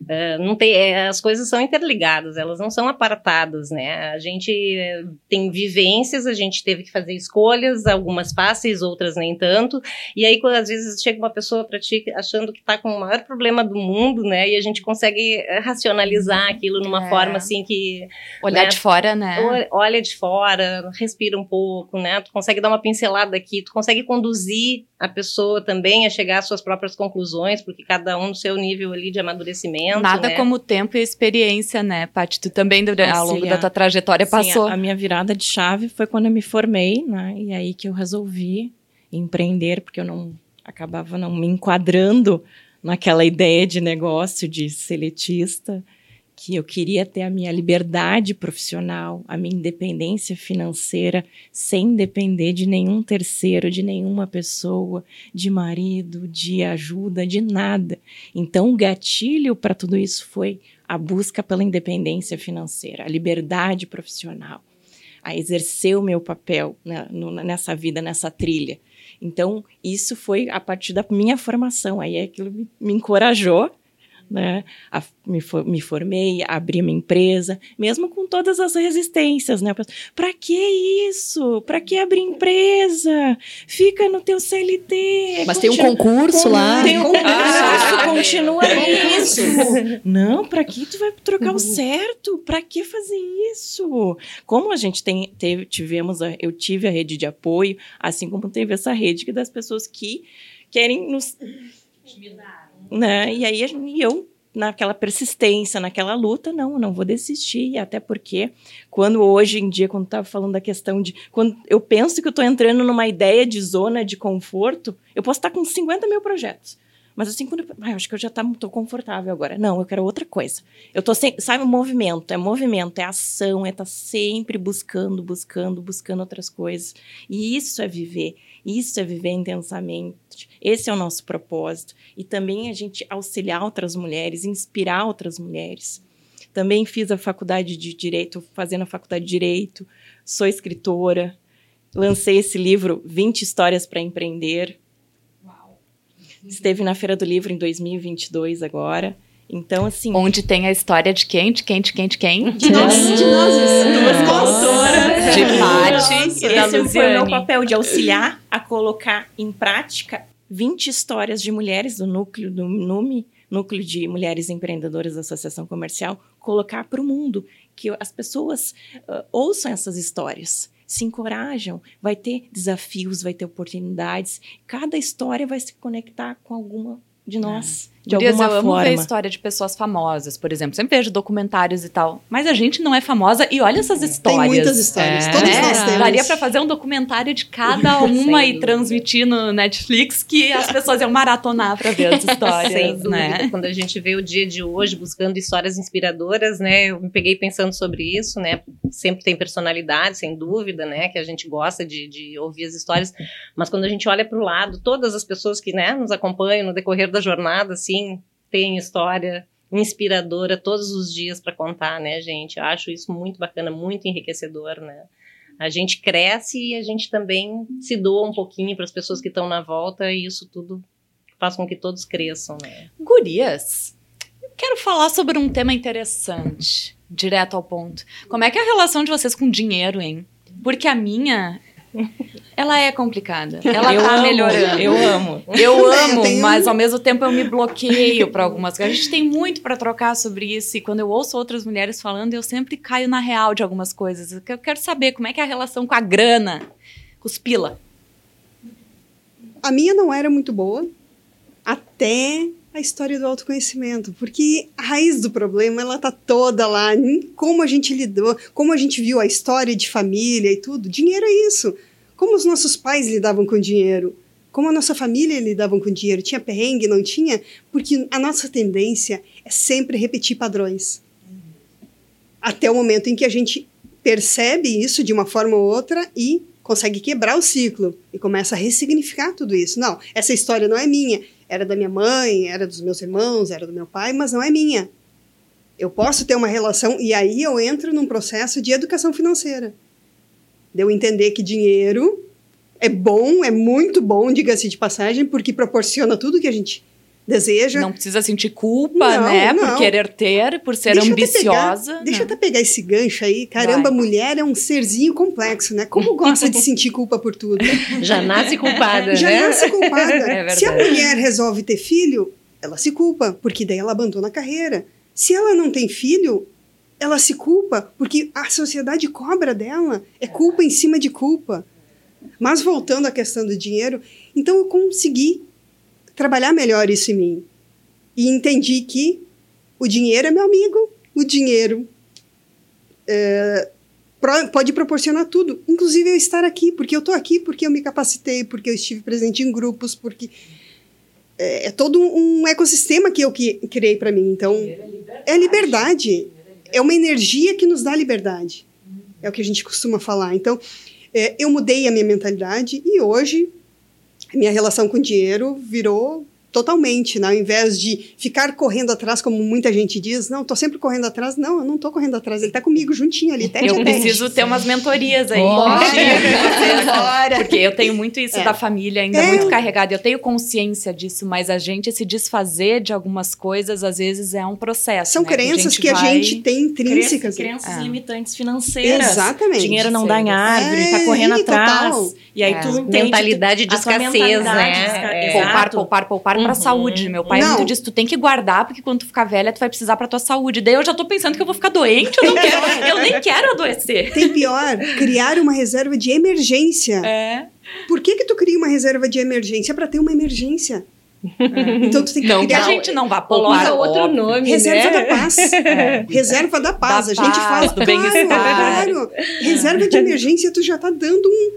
Uh, não tem, é, as coisas são interligadas, elas não são apartadas, né? A gente eh, tem vivências, a gente teve que fazer escolhas, algumas fáceis, outras nem tanto. E aí, quando às vezes chega uma pessoa para ti achando que está com o maior problema do mundo, né? E a gente consegue eh, racionalizar aquilo numa é. forma assim que. Olhar né? de fora, né? Olha de fora, respira um pouco, né? Tu consegue dar uma pincelada aqui, tu consegue conduzir a pessoa também a chegar às suas próprias conclusões, porque cada um no seu nível ali de amadurecimento Nada né? como tempo e experiência, né, Paty? Tu também, ao longo da tua trajetória, sim, passou. A, a, minha virada de chave foi quando eu me formei, né? E aí que eu resolvi empreender, porque eu não acabava não me enquadrando naquela ideia de negócio de seletista que eu queria ter a minha liberdade profissional, a minha independência financeira, sem depender de nenhum terceiro, de nenhuma pessoa, de marido, de ajuda, de nada. Então, o gatilho para tudo isso foi a busca pela independência financeira, a liberdade profissional, a exercer o meu papel né, nessa vida, nessa trilha. Então, isso foi a partir da minha formação. Aí aquilo me, me encorajou né? A, me, for, me, formei, abri minha empresa, mesmo com todas as resistências, né? Para que isso? Para que abrir empresa? Fica no teu CLT. Mas tem um concurso lá. Tem um concurso, ah, continua isso. Não, para que tu vai trocar o uhum. certo? Para que fazer isso? Como a gente tem, teve, tivemos, a, eu tive a rede de apoio, assim como teve essa rede das pessoas que querem nos né? E aí e eu naquela persistência, naquela luta, não, não vou desistir, até porque quando hoje em dia, quando estava falando da questão de, quando eu penso que eu estou entrando numa ideia de zona de conforto, eu posso estar com 50 mil projetos, mas assim, quando eu acho que eu já tá, confortável agora. Não, eu quero outra coisa. Eu tô sem, sabe, movimento, é movimento, é ação, é estar tá sempre buscando, buscando, buscando outras coisas. E isso é viver, isso é viver intensamente. Esse é o nosso propósito. E também a gente auxiliar outras mulheres, inspirar outras mulheres. Também fiz a faculdade de Direito, fazendo a faculdade de Direito, sou escritora, lancei esse livro 20 Histórias para Empreender, Esteve na Feira do Livro em 2022 agora. Então, assim. Onde tem a história de quem? De quem? De quem? De quem? De nós, de nós, duas consultoras. De Paty e da. Esse foi o meu papel de auxiliar a colocar em prática 20 histórias de mulheres do núcleo do NUME, Núcleo de Mulheres Empreendedoras da Associação Comercial, colocar para o mundo, que as pessoas uh, ouçam essas histórias se encorajam, vai ter desafios, vai ter oportunidades. Cada história vai se conectar com alguma de nós. É. De alguma eu forma. amo ver história de pessoas famosas, por exemplo. Sempre vejo documentários e tal. Mas a gente não é famosa e olha essas histórias. Tem muitas histórias. É. Todos nós temos. Daria para fazer um documentário de cada uma e transmitir no Netflix que as pessoas iam maratonar para ver as histórias. Sem dúvida. Né? Quando a gente vê o dia de hoje buscando histórias inspiradoras, né? Eu me peguei pensando sobre isso, né? Sempre tem personalidade, sem dúvida, né? Que a gente gosta de, de ouvir as histórias. Mas quando a gente olha para o lado, todas as pessoas que né, nos acompanham no decorrer da jornada, assim, tem história inspiradora todos os dias para contar, né, gente? Eu acho isso muito bacana, muito enriquecedor, né? A gente cresce e a gente também se doa um pouquinho para as pessoas que estão na volta e isso tudo faz com que todos cresçam, né? Gurias, quero falar sobre um tema interessante, direto ao ponto. Como é que é a relação de vocês com dinheiro, hein? Porque a minha ela é complicada. Ela eu tá amo, melhorando. Eu amo. Eu amo, mas ao mesmo tempo eu me bloqueio para algumas coisas. A gente tem muito para trocar sobre isso e quando eu ouço outras mulheres falando, eu sempre caio na real de algumas coisas. Eu quero saber como é que é a relação com a grana, com os pila. A minha não era muito boa até a história do autoconhecimento, porque a raiz do problema ela tá toda lá, em como a gente lidou, como a gente viu a história de família e tudo. Dinheiro é isso. Como os nossos pais lidavam com dinheiro, como a nossa família lidava com dinheiro, tinha perrengue, não tinha, porque a nossa tendência é sempre repetir padrões. Até o momento em que a gente percebe isso de uma forma ou outra e consegue quebrar o ciclo e começa a ressignificar tudo isso. Não, essa história não é minha, era da minha mãe, era dos meus irmãos, era do meu pai, mas não é minha. Eu posso ter uma relação e aí eu entro num processo de educação financeira. De eu entender que dinheiro é bom, é muito bom, diga-se de passagem, porque proporciona tudo que a gente deseja. Não precisa sentir culpa, não, né? Não. Por querer ter, por ser deixa ambiciosa. Pegar, deixa eu até pegar esse gancho aí. Caramba, Vai. mulher é um serzinho complexo, né? Como gosta de sentir culpa por tudo? Já nasce culpada, Já né? nasce culpada. É se a mulher resolve ter filho, ela se culpa, porque daí ela abandona a carreira. Se ela não tem filho, ela se culpa, porque a sociedade cobra dela. É culpa em cima de culpa. Mas voltando à questão do dinheiro, então eu consegui trabalhar melhor isso em mim. E entendi que o dinheiro é meu amigo, o dinheiro é, pode proporcionar tudo, inclusive eu estar aqui, porque eu estou aqui, porque eu me capacitei, porque eu estive presente em grupos, porque é, é todo um ecossistema que eu que, criei para mim. Então, é liberdade. É uma energia que nos dá liberdade. É o que a gente costuma falar. Então, é, eu mudei a minha mentalidade e hoje minha relação com dinheiro virou totalmente, né? Ao invés de ficar correndo atrás, como muita gente diz, não, tô sempre correndo atrás. Não, eu não tô correndo atrás, ele tá comigo juntinho ali, tete Eu a tete. preciso ter umas mentorias aí. Bora! Vocês, Bora! Porque eu tenho muito isso É. da família ainda É. muito carregada. Eu tenho consciência disso, mas a gente se desfazer de algumas coisas, às vezes, é um processo. São né? crenças que a vai- gente tem intrínsecas. Crenças É. limitantes financeiras. Exatamente. Dinheiro não dá em árvore, É, tá correndo atrás. total. E aí É. tu entende. Mentalidade de a escassez, mentalidade né? É. Exato. Poupar, poupar, poupar pra Uhum. saúde. Meu pai Não. muito disso, tu tem que guardar, porque quando tu ficar velha, tu vai precisar pra tua saúde. Daí eu já tô pensando que eu vou ficar doente, eu não quero, eu nem quero adoecer. Tem pior, criar uma reserva de emergência. É. Por que que tu cria uma reserva de emergência? Para ter uma emergência. Então tu tem que Não que criar... a gente não vá Coloca poupar. outro óbvio. nome, Reserva né? da paz. Reserva da paz. Da a gente paz, fala do claro, claro. Reserva de emergência, tu já tá dando um.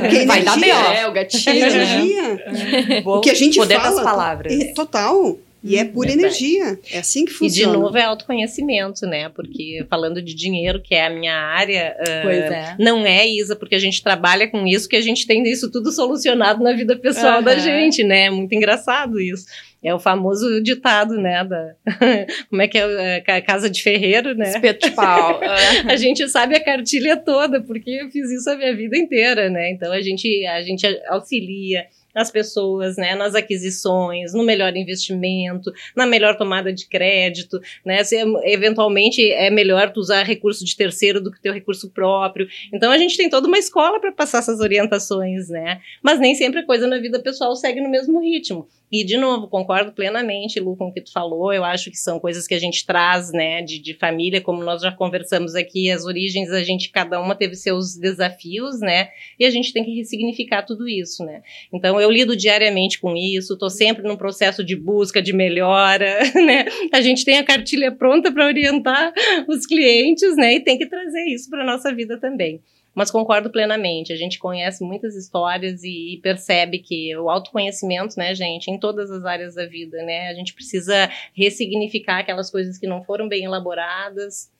Porque Vai dar B.O. É, o gatilho, É né? energia. Vou- O que a gente Poder fala. das palavras. é total. E é pura Verdade. energia. É assim que E de funciona. novo é autoconhecimento, né? Porque falando de dinheiro, que é a minha área, Pois é. não é, Isa, porque a gente trabalha com isso, que a gente tem isso tudo solucionado na vida pessoal da Aham. gente, né? É muito engraçado isso. É o famoso ditado, né? Da, como é que é? é, ca- Casa de ferreiro, né? Espeto de pau. É. A gente sabe a cartilha toda, porque eu fiz isso a minha vida inteira, né? Então a gente, a gente auxilia as pessoas, né, nas aquisições, no melhor investimento, na melhor tomada de crédito, né, se eventualmente é melhor tu usar recurso de terceiro do que teu recurso próprio. Então a gente tem toda uma escola para passar essas orientações, né? Mas nem sempre a coisa na vida pessoal segue no mesmo ritmo. E, de novo, concordo plenamente, Lu, com o que tu falou. Eu acho que são coisas que a gente traz, né, de, de família, como nós já conversamos aqui, as origens, a gente, cada uma teve seus desafios, né, e a gente tem que ressignificar tudo isso, né. Então, eu lido diariamente com isso, tô sempre num processo de busca, de melhora, né. A gente tem a cartilha pronta para orientar os clientes, né, e tem que trazer isso para nossa vida também. Mas concordo plenamente, a gente conhece muitas histórias e, percebe que o autoconhecimento, né, gente, em todas as áreas da vida, né, a gente precisa ressignificar aquelas coisas que não foram bem elaboradas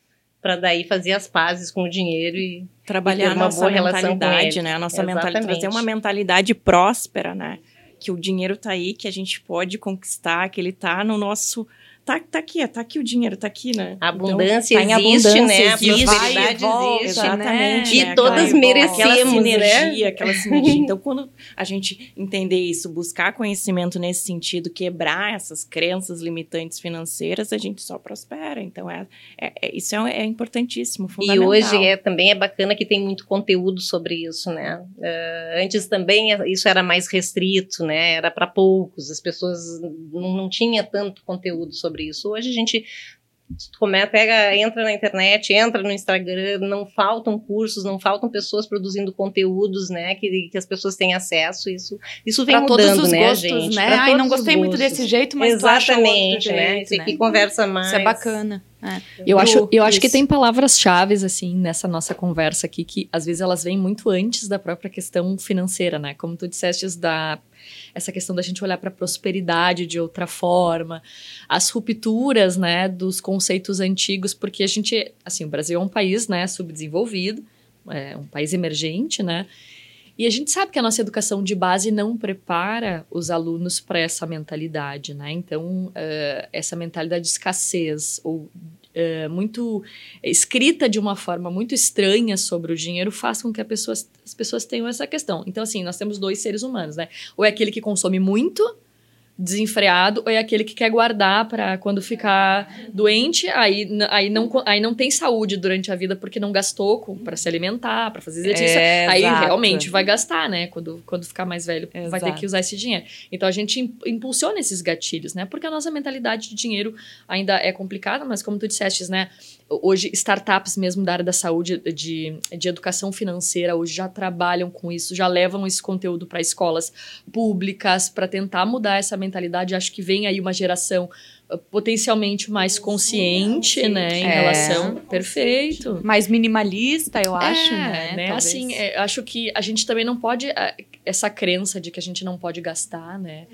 para daí fazer as pazes com o dinheiro e trabalhar E ter uma boa relação com ele. né? A nossa mentalidade, trazer uma mentalidade próspera, né? Que o dinheiro tá aí, que a gente pode conquistar, que ele tá no nosso tá, tá aqui, tá aqui o dinheiro, tá aqui, né? a abundância tá em existe, abundância, né, a existe. prosperidade Vai e volta, existe. Exatamente. E né? todas Aquela- merecemos, aquela né? sinergia, aquela sinergia. Então, quando a gente entender isso, buscar conhecimento nesse sentido, quebrar essas crenças limitantes financeiras, a gente só prospera. Então, é, é- é- isso é, é importantíssimo, E fundamental. hoje é, também é bacana que tem muito conteúdo sobre isso, né? Eh, antes também é- isso era mais restrito, né? Era para poucos, as pessoas não, não tinha tanto conteúdo sobre isso. Hoje a gente come- pega, entra na internet, entra no Instagram, não faltam cursos, não faltam pessoas produzindo conteúdos, né? Que, que as pessoas têm acesso. Isso, isso vem Pra mudando, todos os né, gostos, gente? né? Pra Ai, não gostei muito desse jeito, mas Exatamente, né? jeito, Esse né? aqui conversa mais. Isso é bacana. Eu acho, eu acho que tem palavras-chave, assim, nessa nossa conversa aqui, que às vezes elas vêm muito antes da própria questão financeira, né? Como tu disseste, da essa questão da gente olhar para a prosperidade de outra forma, as rupturas, né, dos conceitos antigos, porque a gente, assim, o Brasil é um país, né, subdesenvolvido, é um país emergente, né? E a gente sabe que a nossa educação de base não prepara os alunos para essa mentalidade, né? Então, eh, essa mentalidade de escassez ou eh, muito escrita de uma forma muito estranha sobre o dinheiro faz com que pessoa, as pessoas tenham essa questão. Então, assim, nós temos dois seres humanos, né? Ou é aquele que consome muito desenfreado ou é aquele que quer guardar para quando ficar doente, aí, aí, não, aí não tem saúde durante a vida porque não gastou para se alimentar, para fazer exercício. É, aí exato. realmente vai gastar, né? Quando, quando ficar mais velho, vai ter Exato. que usar esse dinheiro. Então a gente im- impulsiona esses gatilhos, né? Porque a nossa mentalidade de dinheiro ainda é complicada, mas como tu disseste, né? Hoje, startups mesmo da área da saúde, de, de educação financeira, hoje já trabalham com isso, já levam esse conteúdo para escolas públicas para tentar mudar essa mentalidade. Acho que vem aí uma geração uh, potencialmente mais consciente, né, em É. relação. Perfeito. Mais minimalista, eu acho, É, né? Talvez. Assim, é, acho que a gente também não pode. ah, Essa crença de que a gente não pode gastar, né?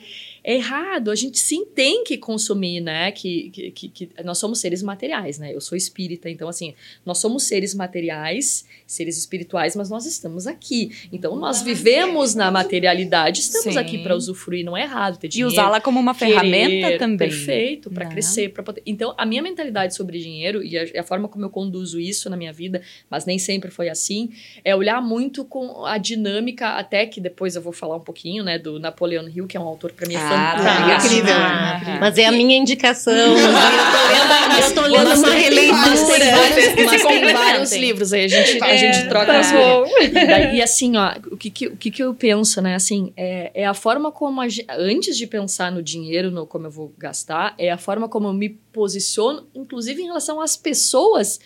É errado. A gente sim tem que consumir, né? Que, que, que, que, nós somos seres materiais, né? Eu sou espírita, então, assim, nós somos seres materiais, seres espirituais, mas nós estamos aqui. Então, nós vivemos na materialidade, estamos Sim. aqui para usufruir, não é errado ter E dinheiro. usá-la como uma querer, ferramenta também. Perfeito, para né? crescer, para poder. Então, a minha mentalidade sobre dinheiro e a, e a forma como eu conduzo isso na minha vida, mas nem sempre foi assim, é olhar muito com a dinâmica, até que depois eu vou falar um pouquinho, né, do Napoleon Hill, que é um autor para mim é Ah, fantástico. incrível. Ah, Mas é a minha indicação. eu tô lendo Mas uma releitura. Mas tem vários livros aí, a gente, a gente troca tá as e, assim, ó, o que que, o que que eu penso, né? Assim, é, é a forma como a, antes de pensar no dinheiro, no como eu vou gastar, é a forma como eu me posiciono, inclusive em relação às pessoas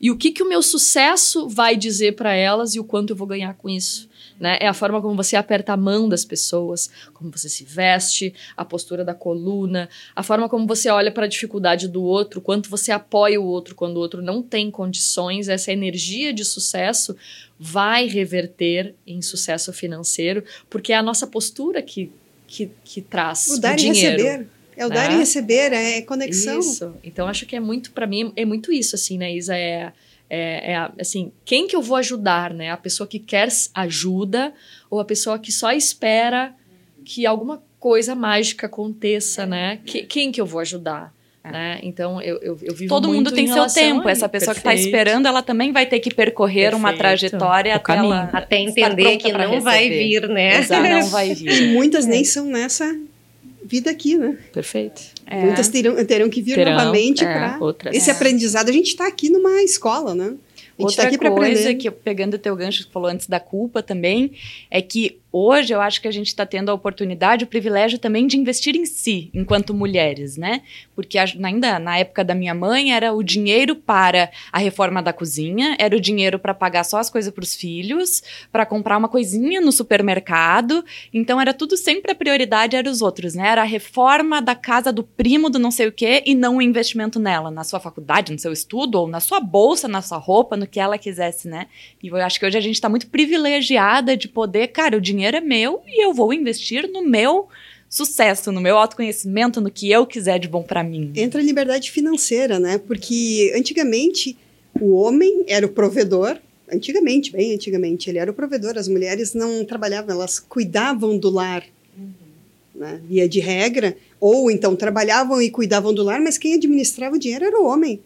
e o que que o meu sucesso vai dizer para elas e o quanto eu vou ganhar com isso. Né? É a forma como você aperta a mão das pessoas, como você se veste, a postura da coluna, a forma como você olha para a dificuldade do outro, quanto você apoia o outro quando o outro não tem condições, essa energia de sucesso vai reverter em sucesso financeiro, porque é a nossa postura que, que, que traz O o, dar e dinheiro. receber. É o dar né? e receber, é conexão. Isso. Então acho que é muito para mim é muito isso assim, né, Isa é é, é assim, quem que eu vou ajudar, né? A pessoa que quer ajuda ou a pessoa que só espera que alguma coisa mágica aconteça, né? Que- quem que eu vou ajudar, né? Então eu, eu, eu vivo Todo muito mundo tem em seu tempo. a- Essa pessoa que está Perfeito. esperando, ela também vai ter que percorrer uma Perfeito. trajetória O até ela Até entender que pra não vai vir, né? Exato, não vai E vir. muitas nem são nessa vida aqui, né? Perfeito. É. Muitas terão, terão que vir Terão, novamente é, para esse aprendizado. A gente está aqui numa escola, né? A gente está Outra aqui para coisa aprender. que, pegando o teu gancho que falou antes da culpa também, é que hoje eu acho que a gente está tendo a oportunidade, o privilégio também de investir em si, enquanto mulheres, né? Porque ainda na época da minha mãe era o dinheiro para a reforma da cozinha, era o dinheiro para pagar só as coisas para os filhos, para comprar uma coisinha no supermercado. Então era tudo sempre a prioridade era os outros, né? Era a reforma da casa do primo do não sei o quê e não o investimento nela, na sua faculdade, no seu estudo, ou na sua bolsa, na sua roupa, no que ela quisesse, né? E eu acho que hoje a gente está muito privilegiada de poder, cara, o dinheiro é meu e eu vou investir no meu sucesso, no meu autoconhecimento, no que eu quiser de bom para mim. Entra a liberdade financeira, né? Porque antigamente o homem era o provedor. Antigamente, bem antigamente, ele era o provedor. As mulheres não trabalhavam, elas cuidavam do lar. Né? Via de regra. Ou então trabalhavam e cuidavam do lar, mas quem administrava o dinheiro era o homem.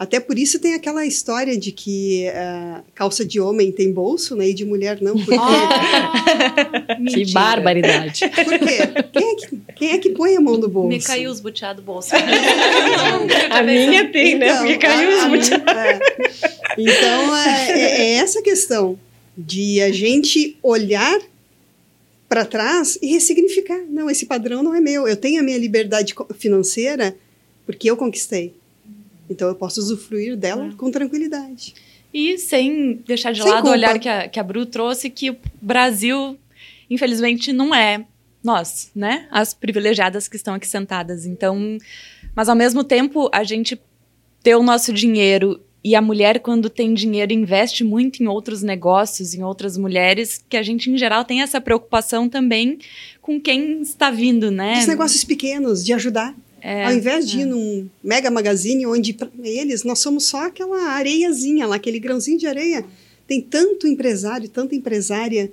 Até por isso tem aquela história de que ah, calça de homem tem bolso, né? E de mulher não. Porque, Que barbaridade. por quê? Quem é, que, quem é que põe a mão no bolso? Me caiu os buteados do bolso. A minha tem, né? Porque caiu os minha- é. Então, é, é- é essa questão de a gente olhar para trás e ressignificar. Não, esse padrão não é meu. Eu tenho a minha liberdade financeira porque eu conquistei. Então, eu posso usufruir dela com tranquilidade. E sem deixar de Sem lado o culpa. olhar que a, que a Bru trouxe, que o Brasil, infelizmente, não é nós, né? As privilegiadas que estão aqui sentadas. Então, mas ao mesmo tempo, a gente ter o nosso dinheiro e a mulher, quando tem dinheiro, investe muito em outros negócios, em outras mulheres, que a gente, em geral, tem essa preocupação também com quem está vindo, né? Os negócios pequenos, de ajudar. É, Ao invés de ir num mega magazine, onde para eles nós somos só aquela areiazinha lá, aquele grãozinho de areia. Tem tanto empresário, tanta empresária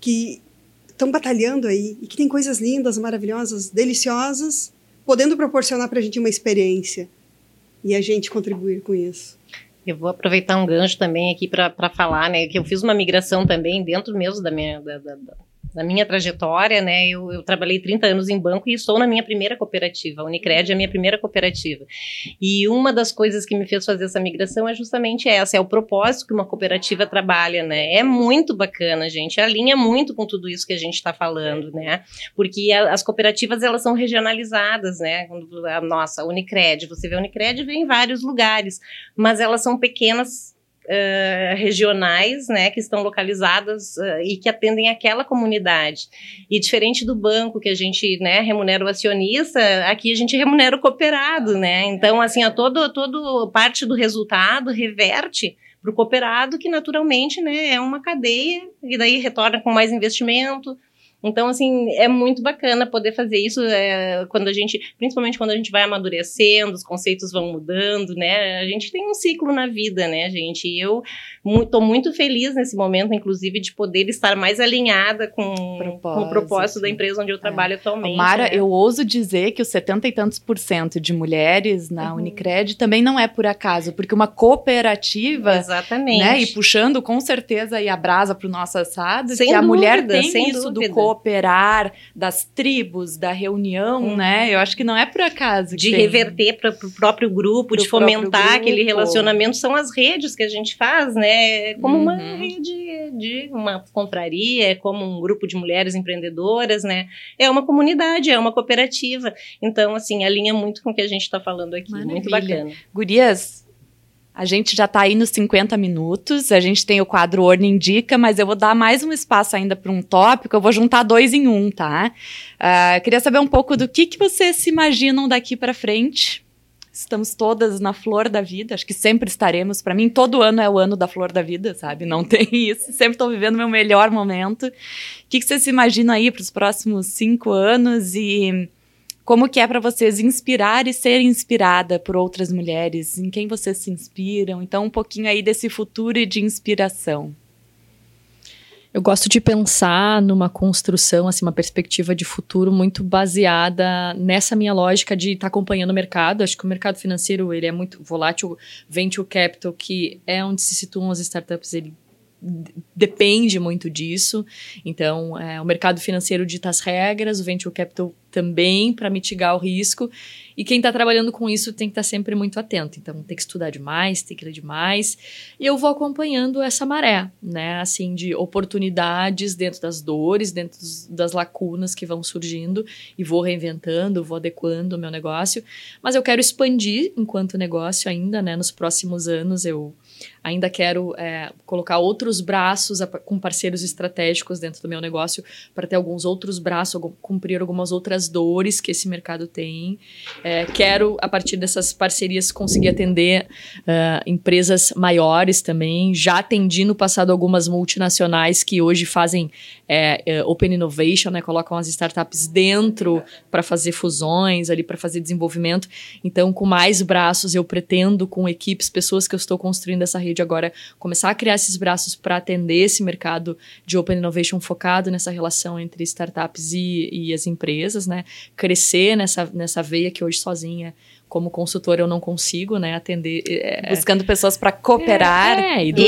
que estão batalhando aí e que tem coisas lindas, maravilhosas, deliciosas, podendo proporcionar para a gente uma experiência e a gente contribuir com isso. Eu vou aproveitar um gancho também aqui para falar, né? Que eu fiz uma migração também dentro mesmo da minha, da, da- da minha trajetória, né? Eu, eu trabalhei 30 anos em banco e estou na minha primeira cooperativa. A Unicred é a minha primeira cooperativa. E uma das coisas que me fez fazer essa migração é justamente essa: é o propósito que uma cooperativa trabalha, né? É muito bacana, gente. Alinha muito com tudo isso que a gente está falando, né? Porque a- as cooperativas elas são regionalizadas, né? A nossa a Unicred, você vê a Unicred vem em vários lugares, mas elas são pequenas eh, regionais, né, que estão localizadas eh, e que atendem aquela comunidade. E diferente do banco que a gente, né, remunera o acionista, aqui a gente remunera o cooperado, né? Então, assim, a todo, todo parte do resultado reverte para o cooperado, que naturalmente, né, é uma cadeia e daí retorna com mais investimento, Então, assim, é muito bacana poder fazer isso é, quando a gente, principalmente quando a gente vai amadurecendo, os conceitos vão mudando, né? A gente tem um ciclo na vida, né, gente? E eu estou muito feliz nesse momento, inclusive, de poder estar mais alinhada com, com o propósito da empresa onde eu trabalho é. atualmente. Mara, né? eu ouso dizer que os 70 e tantos por cento de mulheres na uhum. Unicred também não é por acaso, porque uma cooperativa. Exatamente. Né, e puxando com certeza aí a brasa para o nosso assado, sem que a dúvida, mulher tem isso dúvida. do cooperar, das tribos, da reunião, uhum. né? Eu acho que não é por acaso. De reverter para o próprio grupo, pro de fomentar grupo. aquele relacionamento, são as redes que a gente faz, né? É como uhum. uma rede de uma confraria, é como um grupo de mulheres empreendedoras, né? É uma comunidade, é uma cooperativa. Então, assim, alinha muito com o que a gente está falando aqui. Maravilha. Muito bacana. Gurias, a gente já está aí nos 50 minutos, a gente tem o quadro Orne Indica, mas eu vou dar mais um espaço ainda para um tópico, eu vou juntar dois em um, tá? Uh, queria saber um pouco do que, que vocês se imaginam daqui para frente. Estamos todas na flor da vida, acho que sempre estaremos. Para mim, todo ano é o ano da flor da vida, sabe? Não tem isso, sempre estou vivendo meu melhor momento. O que, que vocês se imaginam aí para os próximos cinco anos e como que é para vocês inspirar e ser inspirada por outras mulheres? Em quem vocês se inspiram? Então, um pouquinho aí desse futuro e de inspiração. Eu gosto de pensar numa construção, assim, uma perspectiva de futuro muito baseada nessa minha lógica de estar tá acompanhando o mercado. Acho que o mercado financeiro ele é muito volátil. Venture capital, que é onde se situam as startups, ele depende muito disso. Então, é, o mercado financeiro dita as regras, o venture capital também para mitigar o risco. E quem está trabalhando com isso tem que estar tá sempre muito atento. Então, tem que estudar demais, tem que ler demais. E eu vou acompanhando essa maré, né? Assim, de oportunidades dentro das dores, dentro das lacunas que vão surgindo e vou reinventando, vou adequando o meu negócio. Mas eu quero expandir enquanto negócio ainda, né? Nos próximos anos eu Ainda quero é, colocar outros braços com parceiros estratégicos dentro do meu negócio para ter alguns outros braços, cumprir algumas outras dores que esse mercado tem. É, quero, a partir dessas parcerias, conseguir atender uh, empresas maiores também. Já atendi no passado algumas multinacionais que hoje fazem é, é, Open Innovation, né, colocam as startups dentro para fazer fusões, ali para fazer desenvolvimento. Então, com mais braços, eu pretendo, com equipes, pessoas que eu estou construindo essa rede agora, começar a criar esses braços para atender esse mercado de Open Innovation focado nessa relação entre startups e, e as empresas, né? Crescer nessa, nessa veia que hoje sozinha como consultora eu não consigo, né, atender. É, Buscando pessoas para cooperar. É, é e,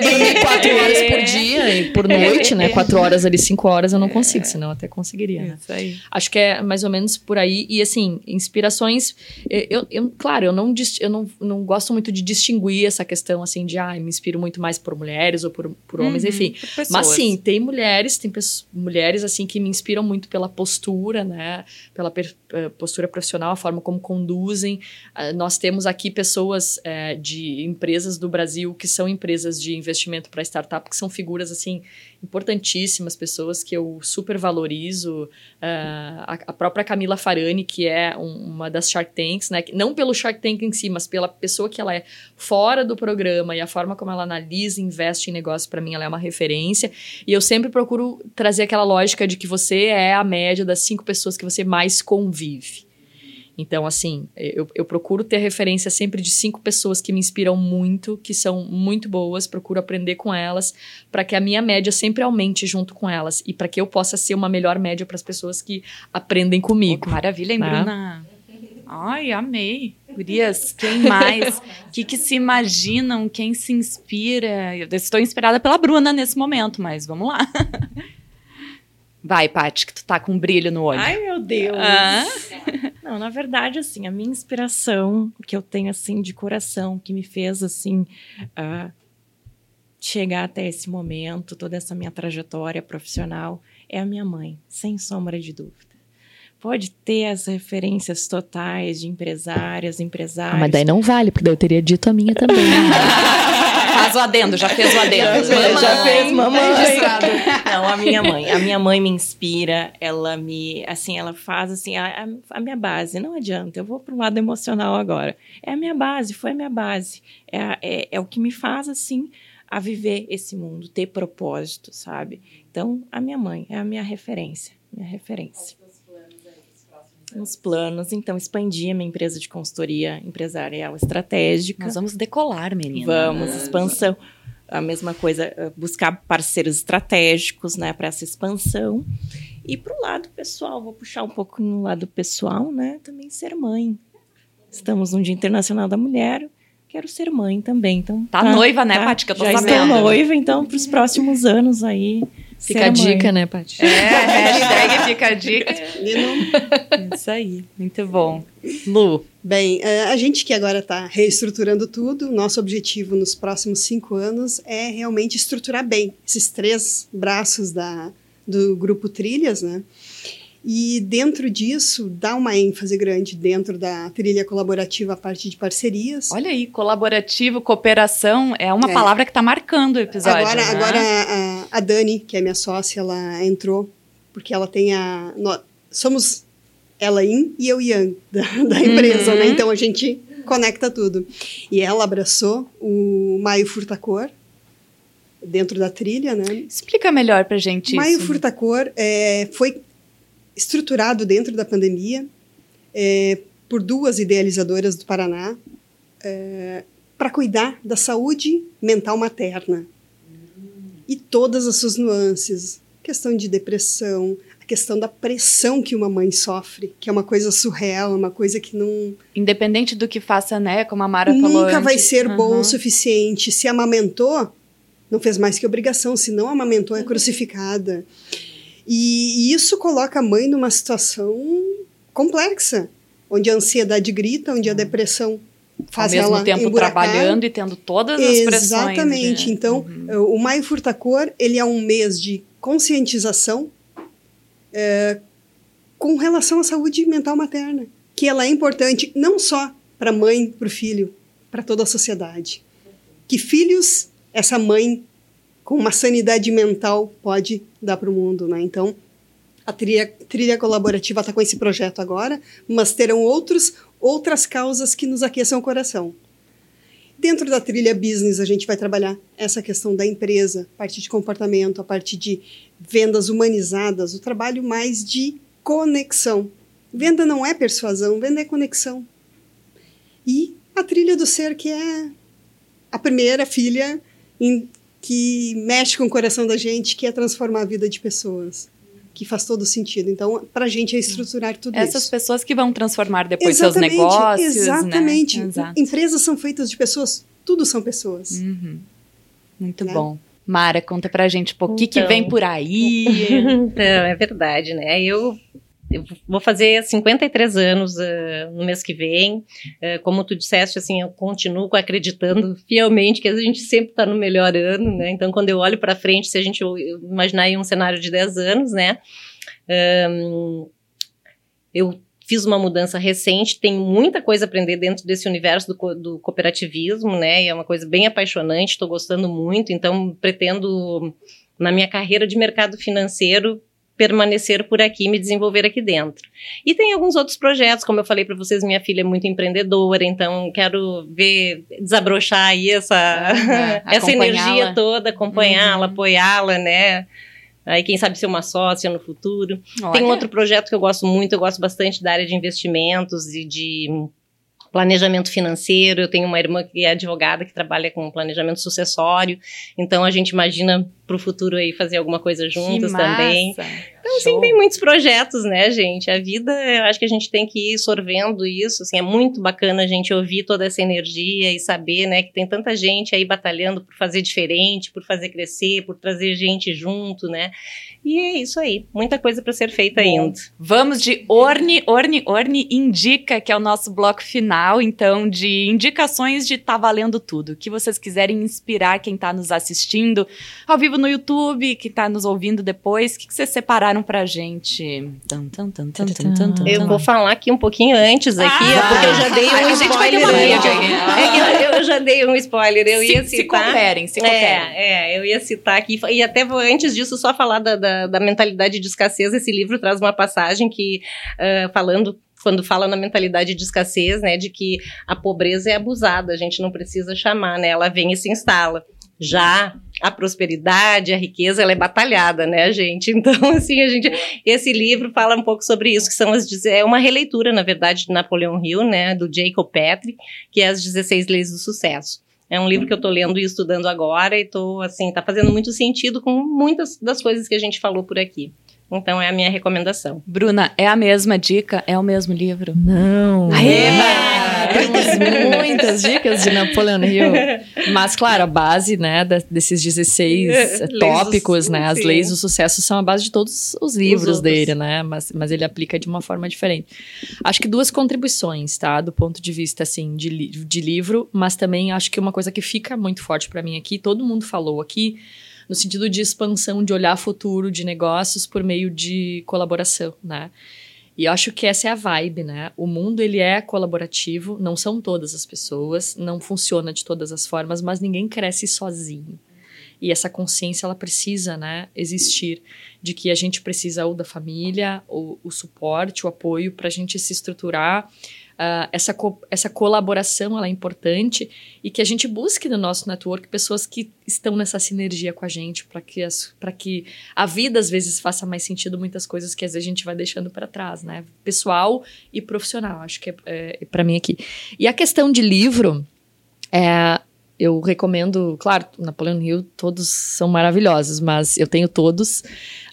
dormir quatro horas por dia e por noite, né? Quatro horas ali, cinco horas eu não consigo, senão eu até conseguiria, né? Isso aí. Acho que é mais ou menos por aí. E assim, inspirações. Eu, eu claro, eu não, eu não, não gosto muito de distinguir essa questão assim de ah, me inspiro muito mais por mulheres ou por, por homens, uhum, enfim. Por Mas sim, tem mulheres, tem mulheres assim que me inspiram muito pela postura, né? Pela eh, postura profissional, a forma como conduzem. Uh, nós temos aqui pessoas uh, de empresas do Brasil que são empresas de investimento para startup, que são figuras assim importantíssimas, pessoas que eu super valorizo. Uh, a, a, própria Camila Farani, que é um, uma das Shark Tanks, né? não pelo Shark Tank em si, mas pela pessoa que ela é fora do programa e a forma como ela analisa e investe em negócios, para mim, ela é uma referência. E eu sempre procuro trazer aquela lógica de que você é a média das cinco pessoas que você mais convive. Então, assim, eu, eu procuro ter referência sempre de cinco pessoas que me inspiram muito, que são muito boas, procuro aprender com elas, para que a minha média sempre aumente junto com elas e para que eu possa ser uma melhor média para as pessoas que aprendem comigo. Oh, maravilha, hein, tá? Bruna? Ai, amei. Gurias, quem mais? O que, que se imaginam? Quem se inspira? Eu estou inspirada pela Bruna nesse momento, mas vamos lá. Vai, Paty, que tu tá com um brilho no olho. Ai, meu Deus. Ah? Não, na verdade, assim, a minha inspiração, que eu tenho, assim, de coração, que me fez, assim, uh, chegar até esse momento, toda essa minha trajetória profissional, é a minha mãe, sem sombra de dúvida. Pode ter as referências totais de empresárias, empresários. Ah, mas daí não vale, porque daí eu teria dito a minha também. faz fez o adendo, já fez o adendo. Já, Mamãe. já fez, mamãe. registrado. Não, a minha mãe. A minha mãe me inspira, ela me, assim, ela faz assim, a, a- minha base. Não adianta, eu vou para o lado emocional agora. É a minha base, foi a minha base. É, é, é o que me faz, assim, a viver esse mundo, ter propósito, sabe? Então, a minha mãe é a minha referência, minha referência. Nos planos, então, expandir a minha empresa de consultoria empresarial estratégica. Nós vamos decolar, menina. Vamos, expansão. A mesma coisa, eh, buscar parceiros estratégicos, né, para essa expansão. E para o lado pessoal, vou puxar um pouco no lado pessoal, né, também ser mãe. Estamos no Dia Internacional da Mulher, quero ser mãe também. Então, Tá noiva, né, Paty, que eu tô Já sabendo. estou noiva, então, para os próximos anos aí. Fica a dica, né, Paty? É, hashtag fica a dica. Lino? Isso aí, muito bom. Lu, Bem, eh, a gente que agora está reestruturando tudo, nosso objetivo nos próximos cinco anos é realmente estruturar bem esses três braços da, do grupo Trilhas, né? E dentro disso, dar uma ênfase grande dentro da trilha colaborativa, a parte de parcerias. olha aí, colaborativo, cooperação, é uma É. palavra que tá marcando o episódio. Agora, né? agora a, a Dani, que é minha sócia, ela entrou porque ela tem a. nó- somos ela Yin e eu Yang da, da empresa, Uhum. né? Então a gente conecta tudo. E ela abraçou o Maio Furtacor dentro da trilha, né? Explica melhor pra gente Maio isso. Furtacor é, foi estruturado dentro da pandemia é, por duas idealizadoras do Paraná para cuidar da saúde mental materna e todas as suas nuances, questão de depressão, a questão da pressão que uma mãe sofre, que é uma coisa surreal, uma coisa que não Independente do que faça, né, como a Mara falou nunca vai ser bom Uhum. o suficiente. Se amamentou, não fez mais que obrigação. Se não amamentou, é crucificada. E, e isso coloca a mãe numa situação complexa, onde a ansiedade grita, onde a depressão Uhum. Ao faz mesmo ela tempo emburacar. trabalhando e tendo todas as pressões. Exatamente. de- Então, Uhum. o Maio Furtacor, ele é um mês de conscientização é, com relação à saúde mental materna, que ela é importante não só para a mãe, para o filho, para toda a sociedade. Que filhos essa mãe com uma sanidade mental pode dar para o mundo, né? Então, a trilha, trilha colaborativa está com esse projeto agora, mas terão outros, outras causas que nos aqueçam o coração. Dentro da trilha business, a gente vai trabalhar essa questão da empresa, a parte de comportamento, a parte de vendas humanizadas, o trabalho mais de conexão. Venda não é persuasão, venda é conexão. E a trilha do ser, que é a primeira filha em- que mexe com o coração da gente, que é transformar a vida de pessoas. Que faz todo sentido. Então, para a gente é estruturar tudo Essas isso. pessoas que vão transformar depois Exatamente, seus negócios, Exatamente. né? Exato. Empresas são feitas de pessoas, tudo são pessoas. Uhum. Muito Né? bom. Mara, conta pra gente um o que, que Então. vem por aí. Então, é verdade, né? Eu, eu vou fazer 53 anos ah, no mês que vem. Ah, como tu disseste, assim, eu continuo acreditando fielmente que a gente sempre está no melhor ano, né? Então, quando eu olho para frente, se a gente imaginar aí um cenário de 10 anos, né? Ahn, eu fiz uma mudança recente, tenho muita coisa a aprender dentro desse universo do, co- do cooperativismo, né? E é uma coisa bem apaixonante, estou gostando muito, então pretendo, na minha carreira de mercado financeiro, permanecer por aqui, me desenvolver aqui dentro. E tem alguns outros projetos, como eu falei para vocês, minha filha é muito empreendedora, então quero ver desabrochar aí essa, essa energia toda, acompanhá-la, Uhum. apoiá-la, né? Aí, quem sabe ser uma sócia no futuro. Tem Olha, um outro projeto que eu gosto muito, eu gosto bastante da área de investimentos e de planejamento financeiro. Eu tenho uma irmã que é advogada que trabalha com planejamento sucessório. Então a gente imagina para o futuro aí fazer alguma coisa massa. também. Show. assim, tem muitos projetos, né, gente? A vida, eu acho que a gente tem que ir sorvendo isso, assim, é muito bacana a gente ouvir toda essa energia e saber, né, que tem tanta gente aí batalhando por fazer diferente, por fazer crescer, por trazer gente junto, né? E é isso aí, muita coisa para ser feita ainda. Vamos de Orne, Orne, Orne Indica, que é o nosso bloco final, então, de indicações de Tá Valendo Tudo. O que vocês quiserem inspirar quem tá nos assistindo ao vivo no YouTube, que tá nos ouvindo depois, o que, que vocês separaram pra gente. Tum, tum, tum, tum, tum, tum, tum, Eu tum. vou falar aqui um pouquinho antes aqui, Ah, porque eu já dei um gente vai ter spoiler. É eu, eu já dei um spoiler. Eu Se- ia se citar. cooperem, se cooperem. É, é, eu ia citar aqui. E até vou, antes disso, só falar da, da, da mentalidade de escassez. Esse livro traz uma passagem que, ah, falando. Quando fala na mentalidade de escassez, né, de que a pobreza é abusada, a gente não precisa chamar, né, ela vem e se instala. Já a prosperidade, a riqueza, ela é batalhada, né, gente? Então, assim, a gente, esse livro fala um pouco sobre isso, que são as, é uma releitura, na verdade, de Napoleão Hill, né, do Jacob Petrie, que é as 16 leis do sucesso. É um livro que eu tô lendo e estudando agora e tô, assim, tá fazendo muito sentido com muitas das coisas que a gente falou por aqui. Então, é a minha recomendação. Bruna, é a mesma dica? É o mesmo livro? Não. Aê! Temos muitas dicas de Napoleon Hill. Mas, claro, a base, né, da- desses 16 Leis do tópicos, né, as sim. leis do sucesso são a base de todos os livros outros. dele, né, mas, mas ele aplica de uma forma diferente. Acho que duas contribuições, tá, do ponto de vista, assim, de, li de livro, mas também acho que uma coisa que fica muito forte para mim aqui, todo mundo falou aqui, no sentido de expansão, de olhar futuro de negócios por meio de colaboração, né? E eu acho que essa é a vibe, né? O mundo ele é colaborativo, não são todas as pessoas, não funciona de todas as formas, mas ninguém cresce sozinho. E essa consciência ela precisa, né, existir de que a gente precisa ou da família, ou o suporte, o apoio para a gente se estruturar. Ah, essa, co essa colaboração ela é importante e que a gente busque no nosso network pessoas que estão nessa sinergia com a gente para que, que a vida às vezes faça mais sentido muitas coisas que às vezes a gente vai deixando para trás, né? Pessoal e profissional, acho que é, é para mim aqui. E a questão de livro, é, eu recomendo, claro, Napoleão Hill, todos são maravilhosos, mas eu tenho todos.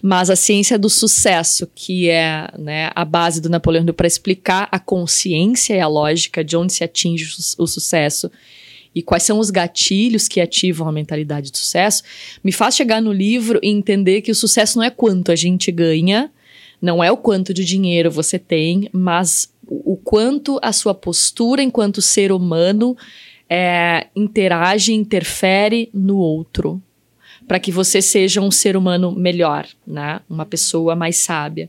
Mas a ciência do sucesso, que é né, a base do Napoleão Hill para explicar a consciência e a lógica de onde se atinge o, su- o sucesso e quais são os gatilhos que ativam a mentalidade de sucesso, me faz chegar no livro e entender que o sucesso não é quanto a gente ganha, não é o quanto de dinheiro você tem, mas o quanto a sua postura enquanto ser humano é, interage, interfere no outro, para que você seja um ser humano melhor, né? Uma pessoa mais sábia,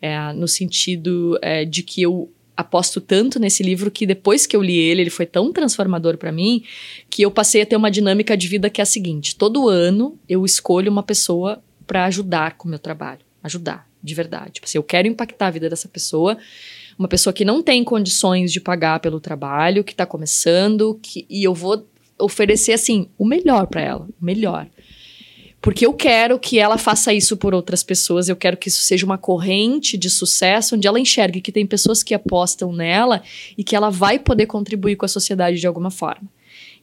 É, no sentido é, de que eu aposto tanto nesse livro que depois que eu li ele, ele foi tão transformador para mim que eu passei a ter uma dinâmica de vida que é a seguinte: todo ano eu escolho uma pessoa para ajudar com o meu trabalho, ajudar de verdade. Tipo assim, eu quero impactar a vida dessa pessoa uma pessoa que não tem condições de pagar pelo trabalho, que está começando, que, e eu vou oferecer assim o melhor para ela, o melhor. Porque eu quero que ela faça isso por outras pessoas, eu quero que isso seja uma corrente de sucesso, onde ela enxergue que tem pessoas que apostam nela e que ela vai poder contribuir com a sociedade de alguma forma.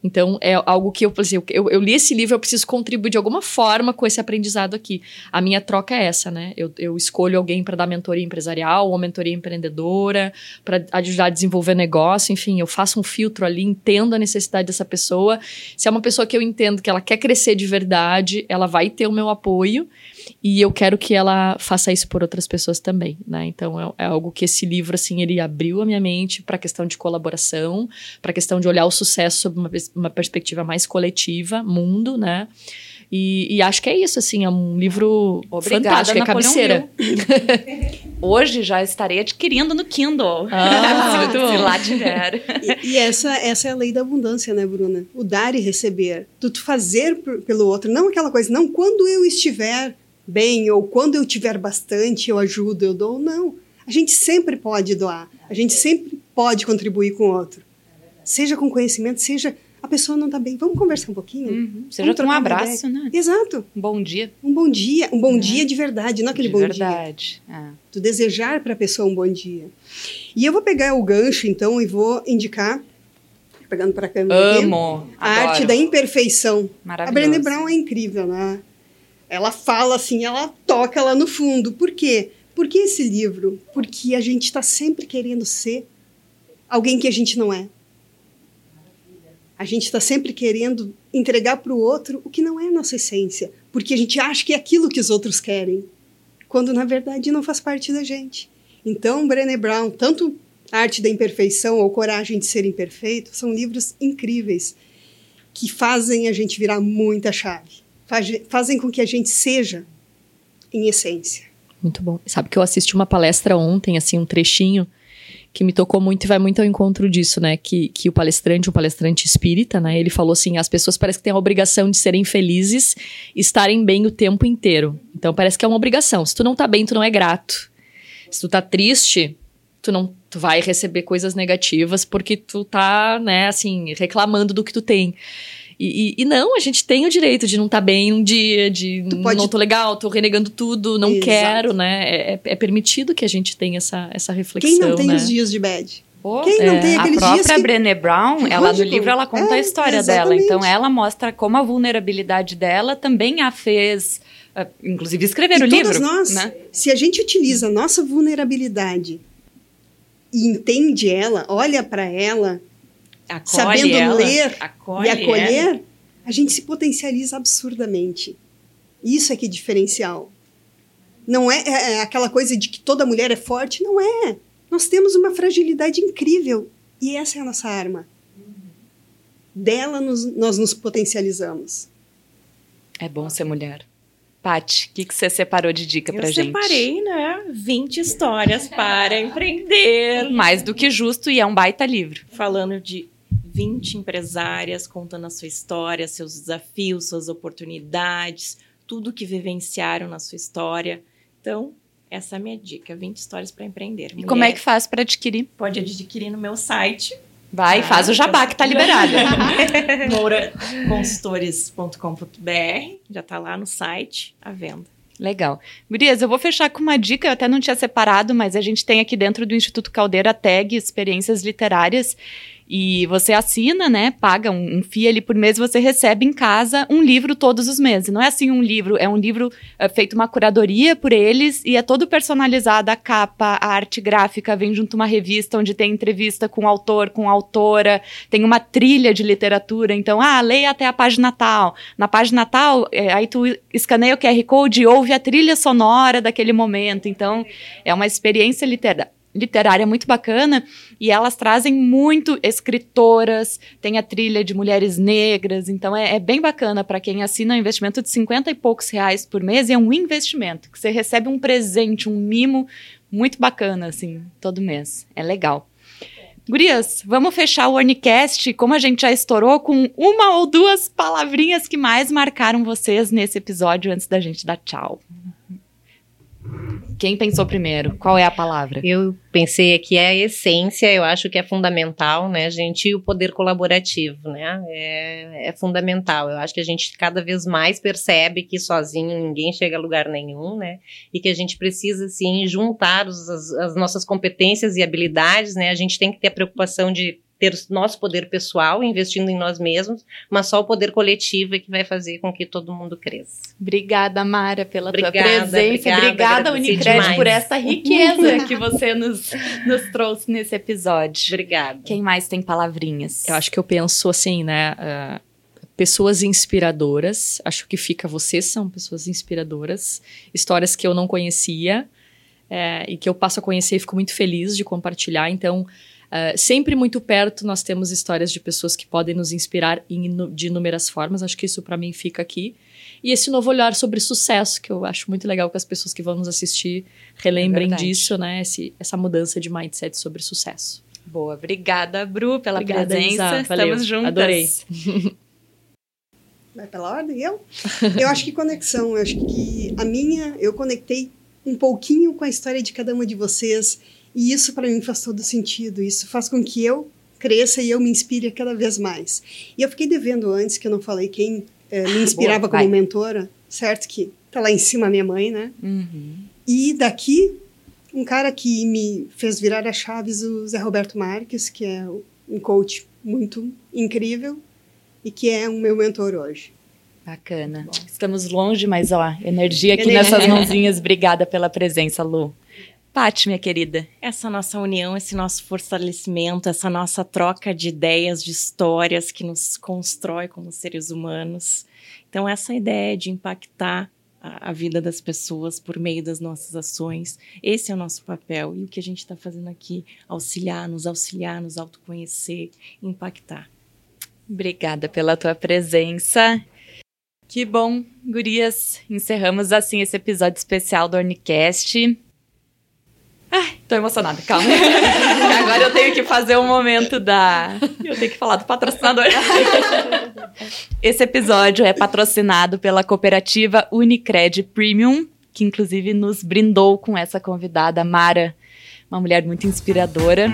Então, é algo que eu, por exemplo, eu, eu li esse livro, eu preciso contribuir de alguma forma com esse aprendizado aqui. A minha troca é essa, né? Eu, eu escolho alguém para dar mentoria empresarial ou mentoria empreendedora, para ajudar a desenvolver negócio, enfim, eu faço um filtro ali, entendo a necessidade dessa pessoa. Se é uma pessoa que eu entendo que ela quer crescer de verdade, ela vai ter o meu apoio e eu quero que ela faça isso por outras pessoas também, né? Então é, é algo que esse livro assim ele abriu a minha mente para a questão de colaboração, para a questão de olhar o sucesso sob uma, uma perspectiva mais coletiva, mundo, né? E, e acho que é isso, assim, é um livro Obrigada, fantástico, é cabeceira. Hoje já estarei adquirindo no Kindle. Ah, se, se lá tiver. E, e essa, essa é a lei da abundância, né, Bruna? O dar e receber. Tu, tu fazer por- pelo outro. Não aquela coisa, não, quando eu estiver bem ou quando eu tiver bastante, eu ajudo, eu dou. Não. A gente sempre pode doar. A gente sempre pode contribuir com o outro. Seja com conhecimento, seja a pessoa não está bem. Vamos conversar um pouquinho? Uhum. Seja um abraço, né? Exato. Um bom dia. Um bom dia. Um bom Né? dia de verdade, não aquele de bom dia verdade. É. tu desejar para a pessoa um bom dia. E eu vou pegar o gancho, então, e vou indicar, pegando para a câmera aqui, Amo. a arte da imperfeição. A. Brené Brown é incrível, né? Ela fala assim, ela toca lá no fundo. Por quê? Por que esse livro? Porque a gente está sempre querendo ser alguém que a gente não é. A gente está sempre querendo entregar para o outro o que não é nossa essência, porque a gente acha que é aquilo que os outros querem, quando na verdade não faz parte da gente. Então, Brené Brown, tanto Arte da Imperfeição ou Coragem de Ser Imperfeito, são livros incríveis que fazem a gente virar muita chave, Faz- fazem com que a gente seja em essência. Muito bom. Sabe que eu assisti uma palestra ontem, assim, um trechinho que me tocou muito e vai muito ao encontro disso, né? Que, que o palestrante, um palestrante espírita, né? Ele falou assim: as pessoas parecem que têm a obrigação de serem felizes estarem bem o tempo inteiro. Então parece que é uma obrigação. Se tu não tá bem, tu não é grato. Se tu tá triste, tu não tu vai receber coisas negativas porque tu tá, né, assim, reclamando do que tu tem. E, e, e, não, a gente tem o direito de não estar tá bem um dia, de pode... não tô legal, tô renegando tudo, não Exato. quero, né? É, é, permitido que a gente tenha essa, essa reflexão. Quem não tem né? os dias de bad? Oh, Quem não é. tem aqueles a própria que... Brené Brown, ela no livro ela conta é, a história exatamente. dela. Então ela mostra como a vulnerabilidade dela também a fez, uh, inclusive escrever e o livro. Nós, né? se a gente utiliza a nossa vulnerabilidade e entende ela, olha para ela acolhe sabendo ela, ler e acolher, ela. a gente se potencializa absurdamente. Isso é que é diferencial. Não é, é, é aquela coisa de que toda mulher é forte, não é. Nós temos uma fragilidade incrível e essa é a nossa arma. Dela nos, nós nos potencializamos. É bom ser mulher. Pati, o que, que você separou de dica eu pra gente? Eu separei, né? 20 histórias para empreender. Mais do que justo e é um baita livro. Falando de 20 empresárias contando a sua história, seus desafios, suas oportunidades, tudo que vivenciaram na sua história. Então, essa é a minha dica: 20 histórias para empreender. E Mulher, como é que faz para adquirir? Pode adquirir no meu site. Vai, ah, faz o jabá que tá liberado. mouraconsultores.com.br, já tá lá no site à venda. Legal. Gurias, eu vou fechar com uma dica, eu até não tinha separado, mas a gente tem aqui dentro do Instituto Caldeira a tag Experiências Literárias. E você assina, né? Paga um, um FII ali por mês, você recebe em casa um livro todos os meses. Não é assim um livro, é um livro é, feito uma curadoria por eles e é todo personalizado. A capa, a arte gráfica, vem junto uma revista onde tem entrevista com o autor, com a autora, tem uma trilha de literatura. Então, ah, leia até a página tal. Na página tal, é, aí tu escaneia o QR Code e ouve a trilha sonora daquele momento. Então, é uma experiência literária literária muito bacana e elas trazem muito escritoras, tem a trilha de mulheres negras, então é, é bem bacana para quem assina um investimento de 50 e poucos reais por mês é um investimento, que você recebe um presente, um mimo muito bacana, assim, todo mês. É legal. Gurias, vamos fechar o Ornicast, como a gente já estourou, com uma ou duas palavrinhas que mais marcaram vocês nesse episódio antes da gente dar tchau. Quem pensou primeiro? Qual é a palavra? Eu pensei aqui é a essência, eu acho que é fundamental, né, gente? E o poder colaborativo, né? É, é fundamental. Eu acho que a gente cada vez mais percebe que sozinho ninguém chega a lugar nenhum, né? E que a gente precisa, sim, juntar os, as, as nossas competências e habilidades, né? A gente tem que ter a preocupação de ter o nosso poder pessoal, investindo em nós mesmos, mas só o poder coletivo é que vai fazer com que todo mundo cresça. Obrigada, Mara, pela obrigada, tua presença. Obrigada, obrigada Unicred, por essa riqueza que você nos, nos trouxe nesse episódio. Obrigada. Quem mais tem palavrinhas? Eu acho que eu penso assim, né? Uh, pessoas inspiradoras. Acho que fica vocês são pessoas inspiradoras. Histórias que eu não conhecia. É, e que eu passo a conhecer e fico muito feliz de compartilhar. Então, Uh, sempre muito perto nós temos histórias de pessoas que podem nos inspirar em, de inúmeras formas. Acho que isso para mim fica aqui. E esse novo olhar sobre sucesso, que eu acho muito legal que as pessoas que vão nos assistir relembrem é disso, né? Esse, essa mudança de mindset sobre sucesso. Boa, obrigada, Bru, pela Obrigada, presença. Estamos juntas. Adorei. Vai pela ordem, eu? Eu acho que conexão, eu acho que a minha, eu conectei um pouquinho com a história de cada uma de vocês e isso para mim faz todo sentido. Isso faz com que eu cresça e eu me inspire cada vez mais. E eu fiquei devendo antes que eu não falei quem é, me inspirava Boa, como mentora, certo? Que tá lá em cima a minha mãe, né? Uhum. E daqui, um cara que me fez virar as chaves, o Zé Roberto Marques, que é um coach muito incrível e que é um meu mentor hoje. Bacana. Bom. Estamos longe, mas ó, energia aqui nessas mãozinhas. Obrigada pela presença, Lu. Pati, minha querida. Essa nossa união, esse nosso fortalecimento, essa nossa troca de ideias, de histórias que nos constrói como seres humanos. Então, essa ideia de impactar a, a vida das pessoas por meio das nossas ações, esse é o nosso papel. E o que a gente está fazendo aqui, auxiliar, nos auxiliar, nos autoconhecer, impactar. Obrigada pela tua presença. Que bom, gurias. Encerramos assim esse episódio especial do Ornicast. Ai, tô emocionada, calma. Agora eu tenho que fazer o um momento da. Eu tenho que falar do patrocinador. Esse episódio é patrocinado pela cooperativa Unicred Premium, que inclusive nos brindou com essa convidada, Mara, uma mulher muito inspiradora.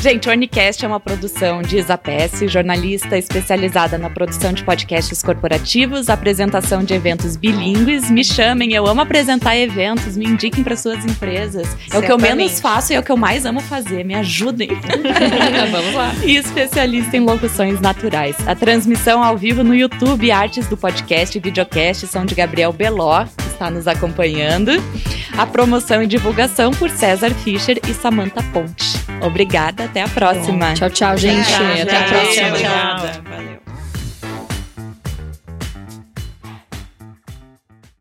Gente, o Ornicast é uma produção de Isa Pesce, jornalista especializada na produção de podcasts corporativos, apresentação de eventos bilíngues. Me chamem, eu amo apresentar eventos, me indiquem para suas empresas. É o que eu menos faço e é o que eu mais amo fazer. Me ajudem. Vamos lá. E especialista em locuções naturais. A transmissão ao vivo no YouTube, artes do podcast e videocast são de Gabriel Beló, está nos acompanhando. A promoção e divulgação por César Fischer e Samantha Ponte. Obrigada, até a próxima. Tchau, tchau, gente. Tchau, até a próxima. Tchau, tchau. Valeu.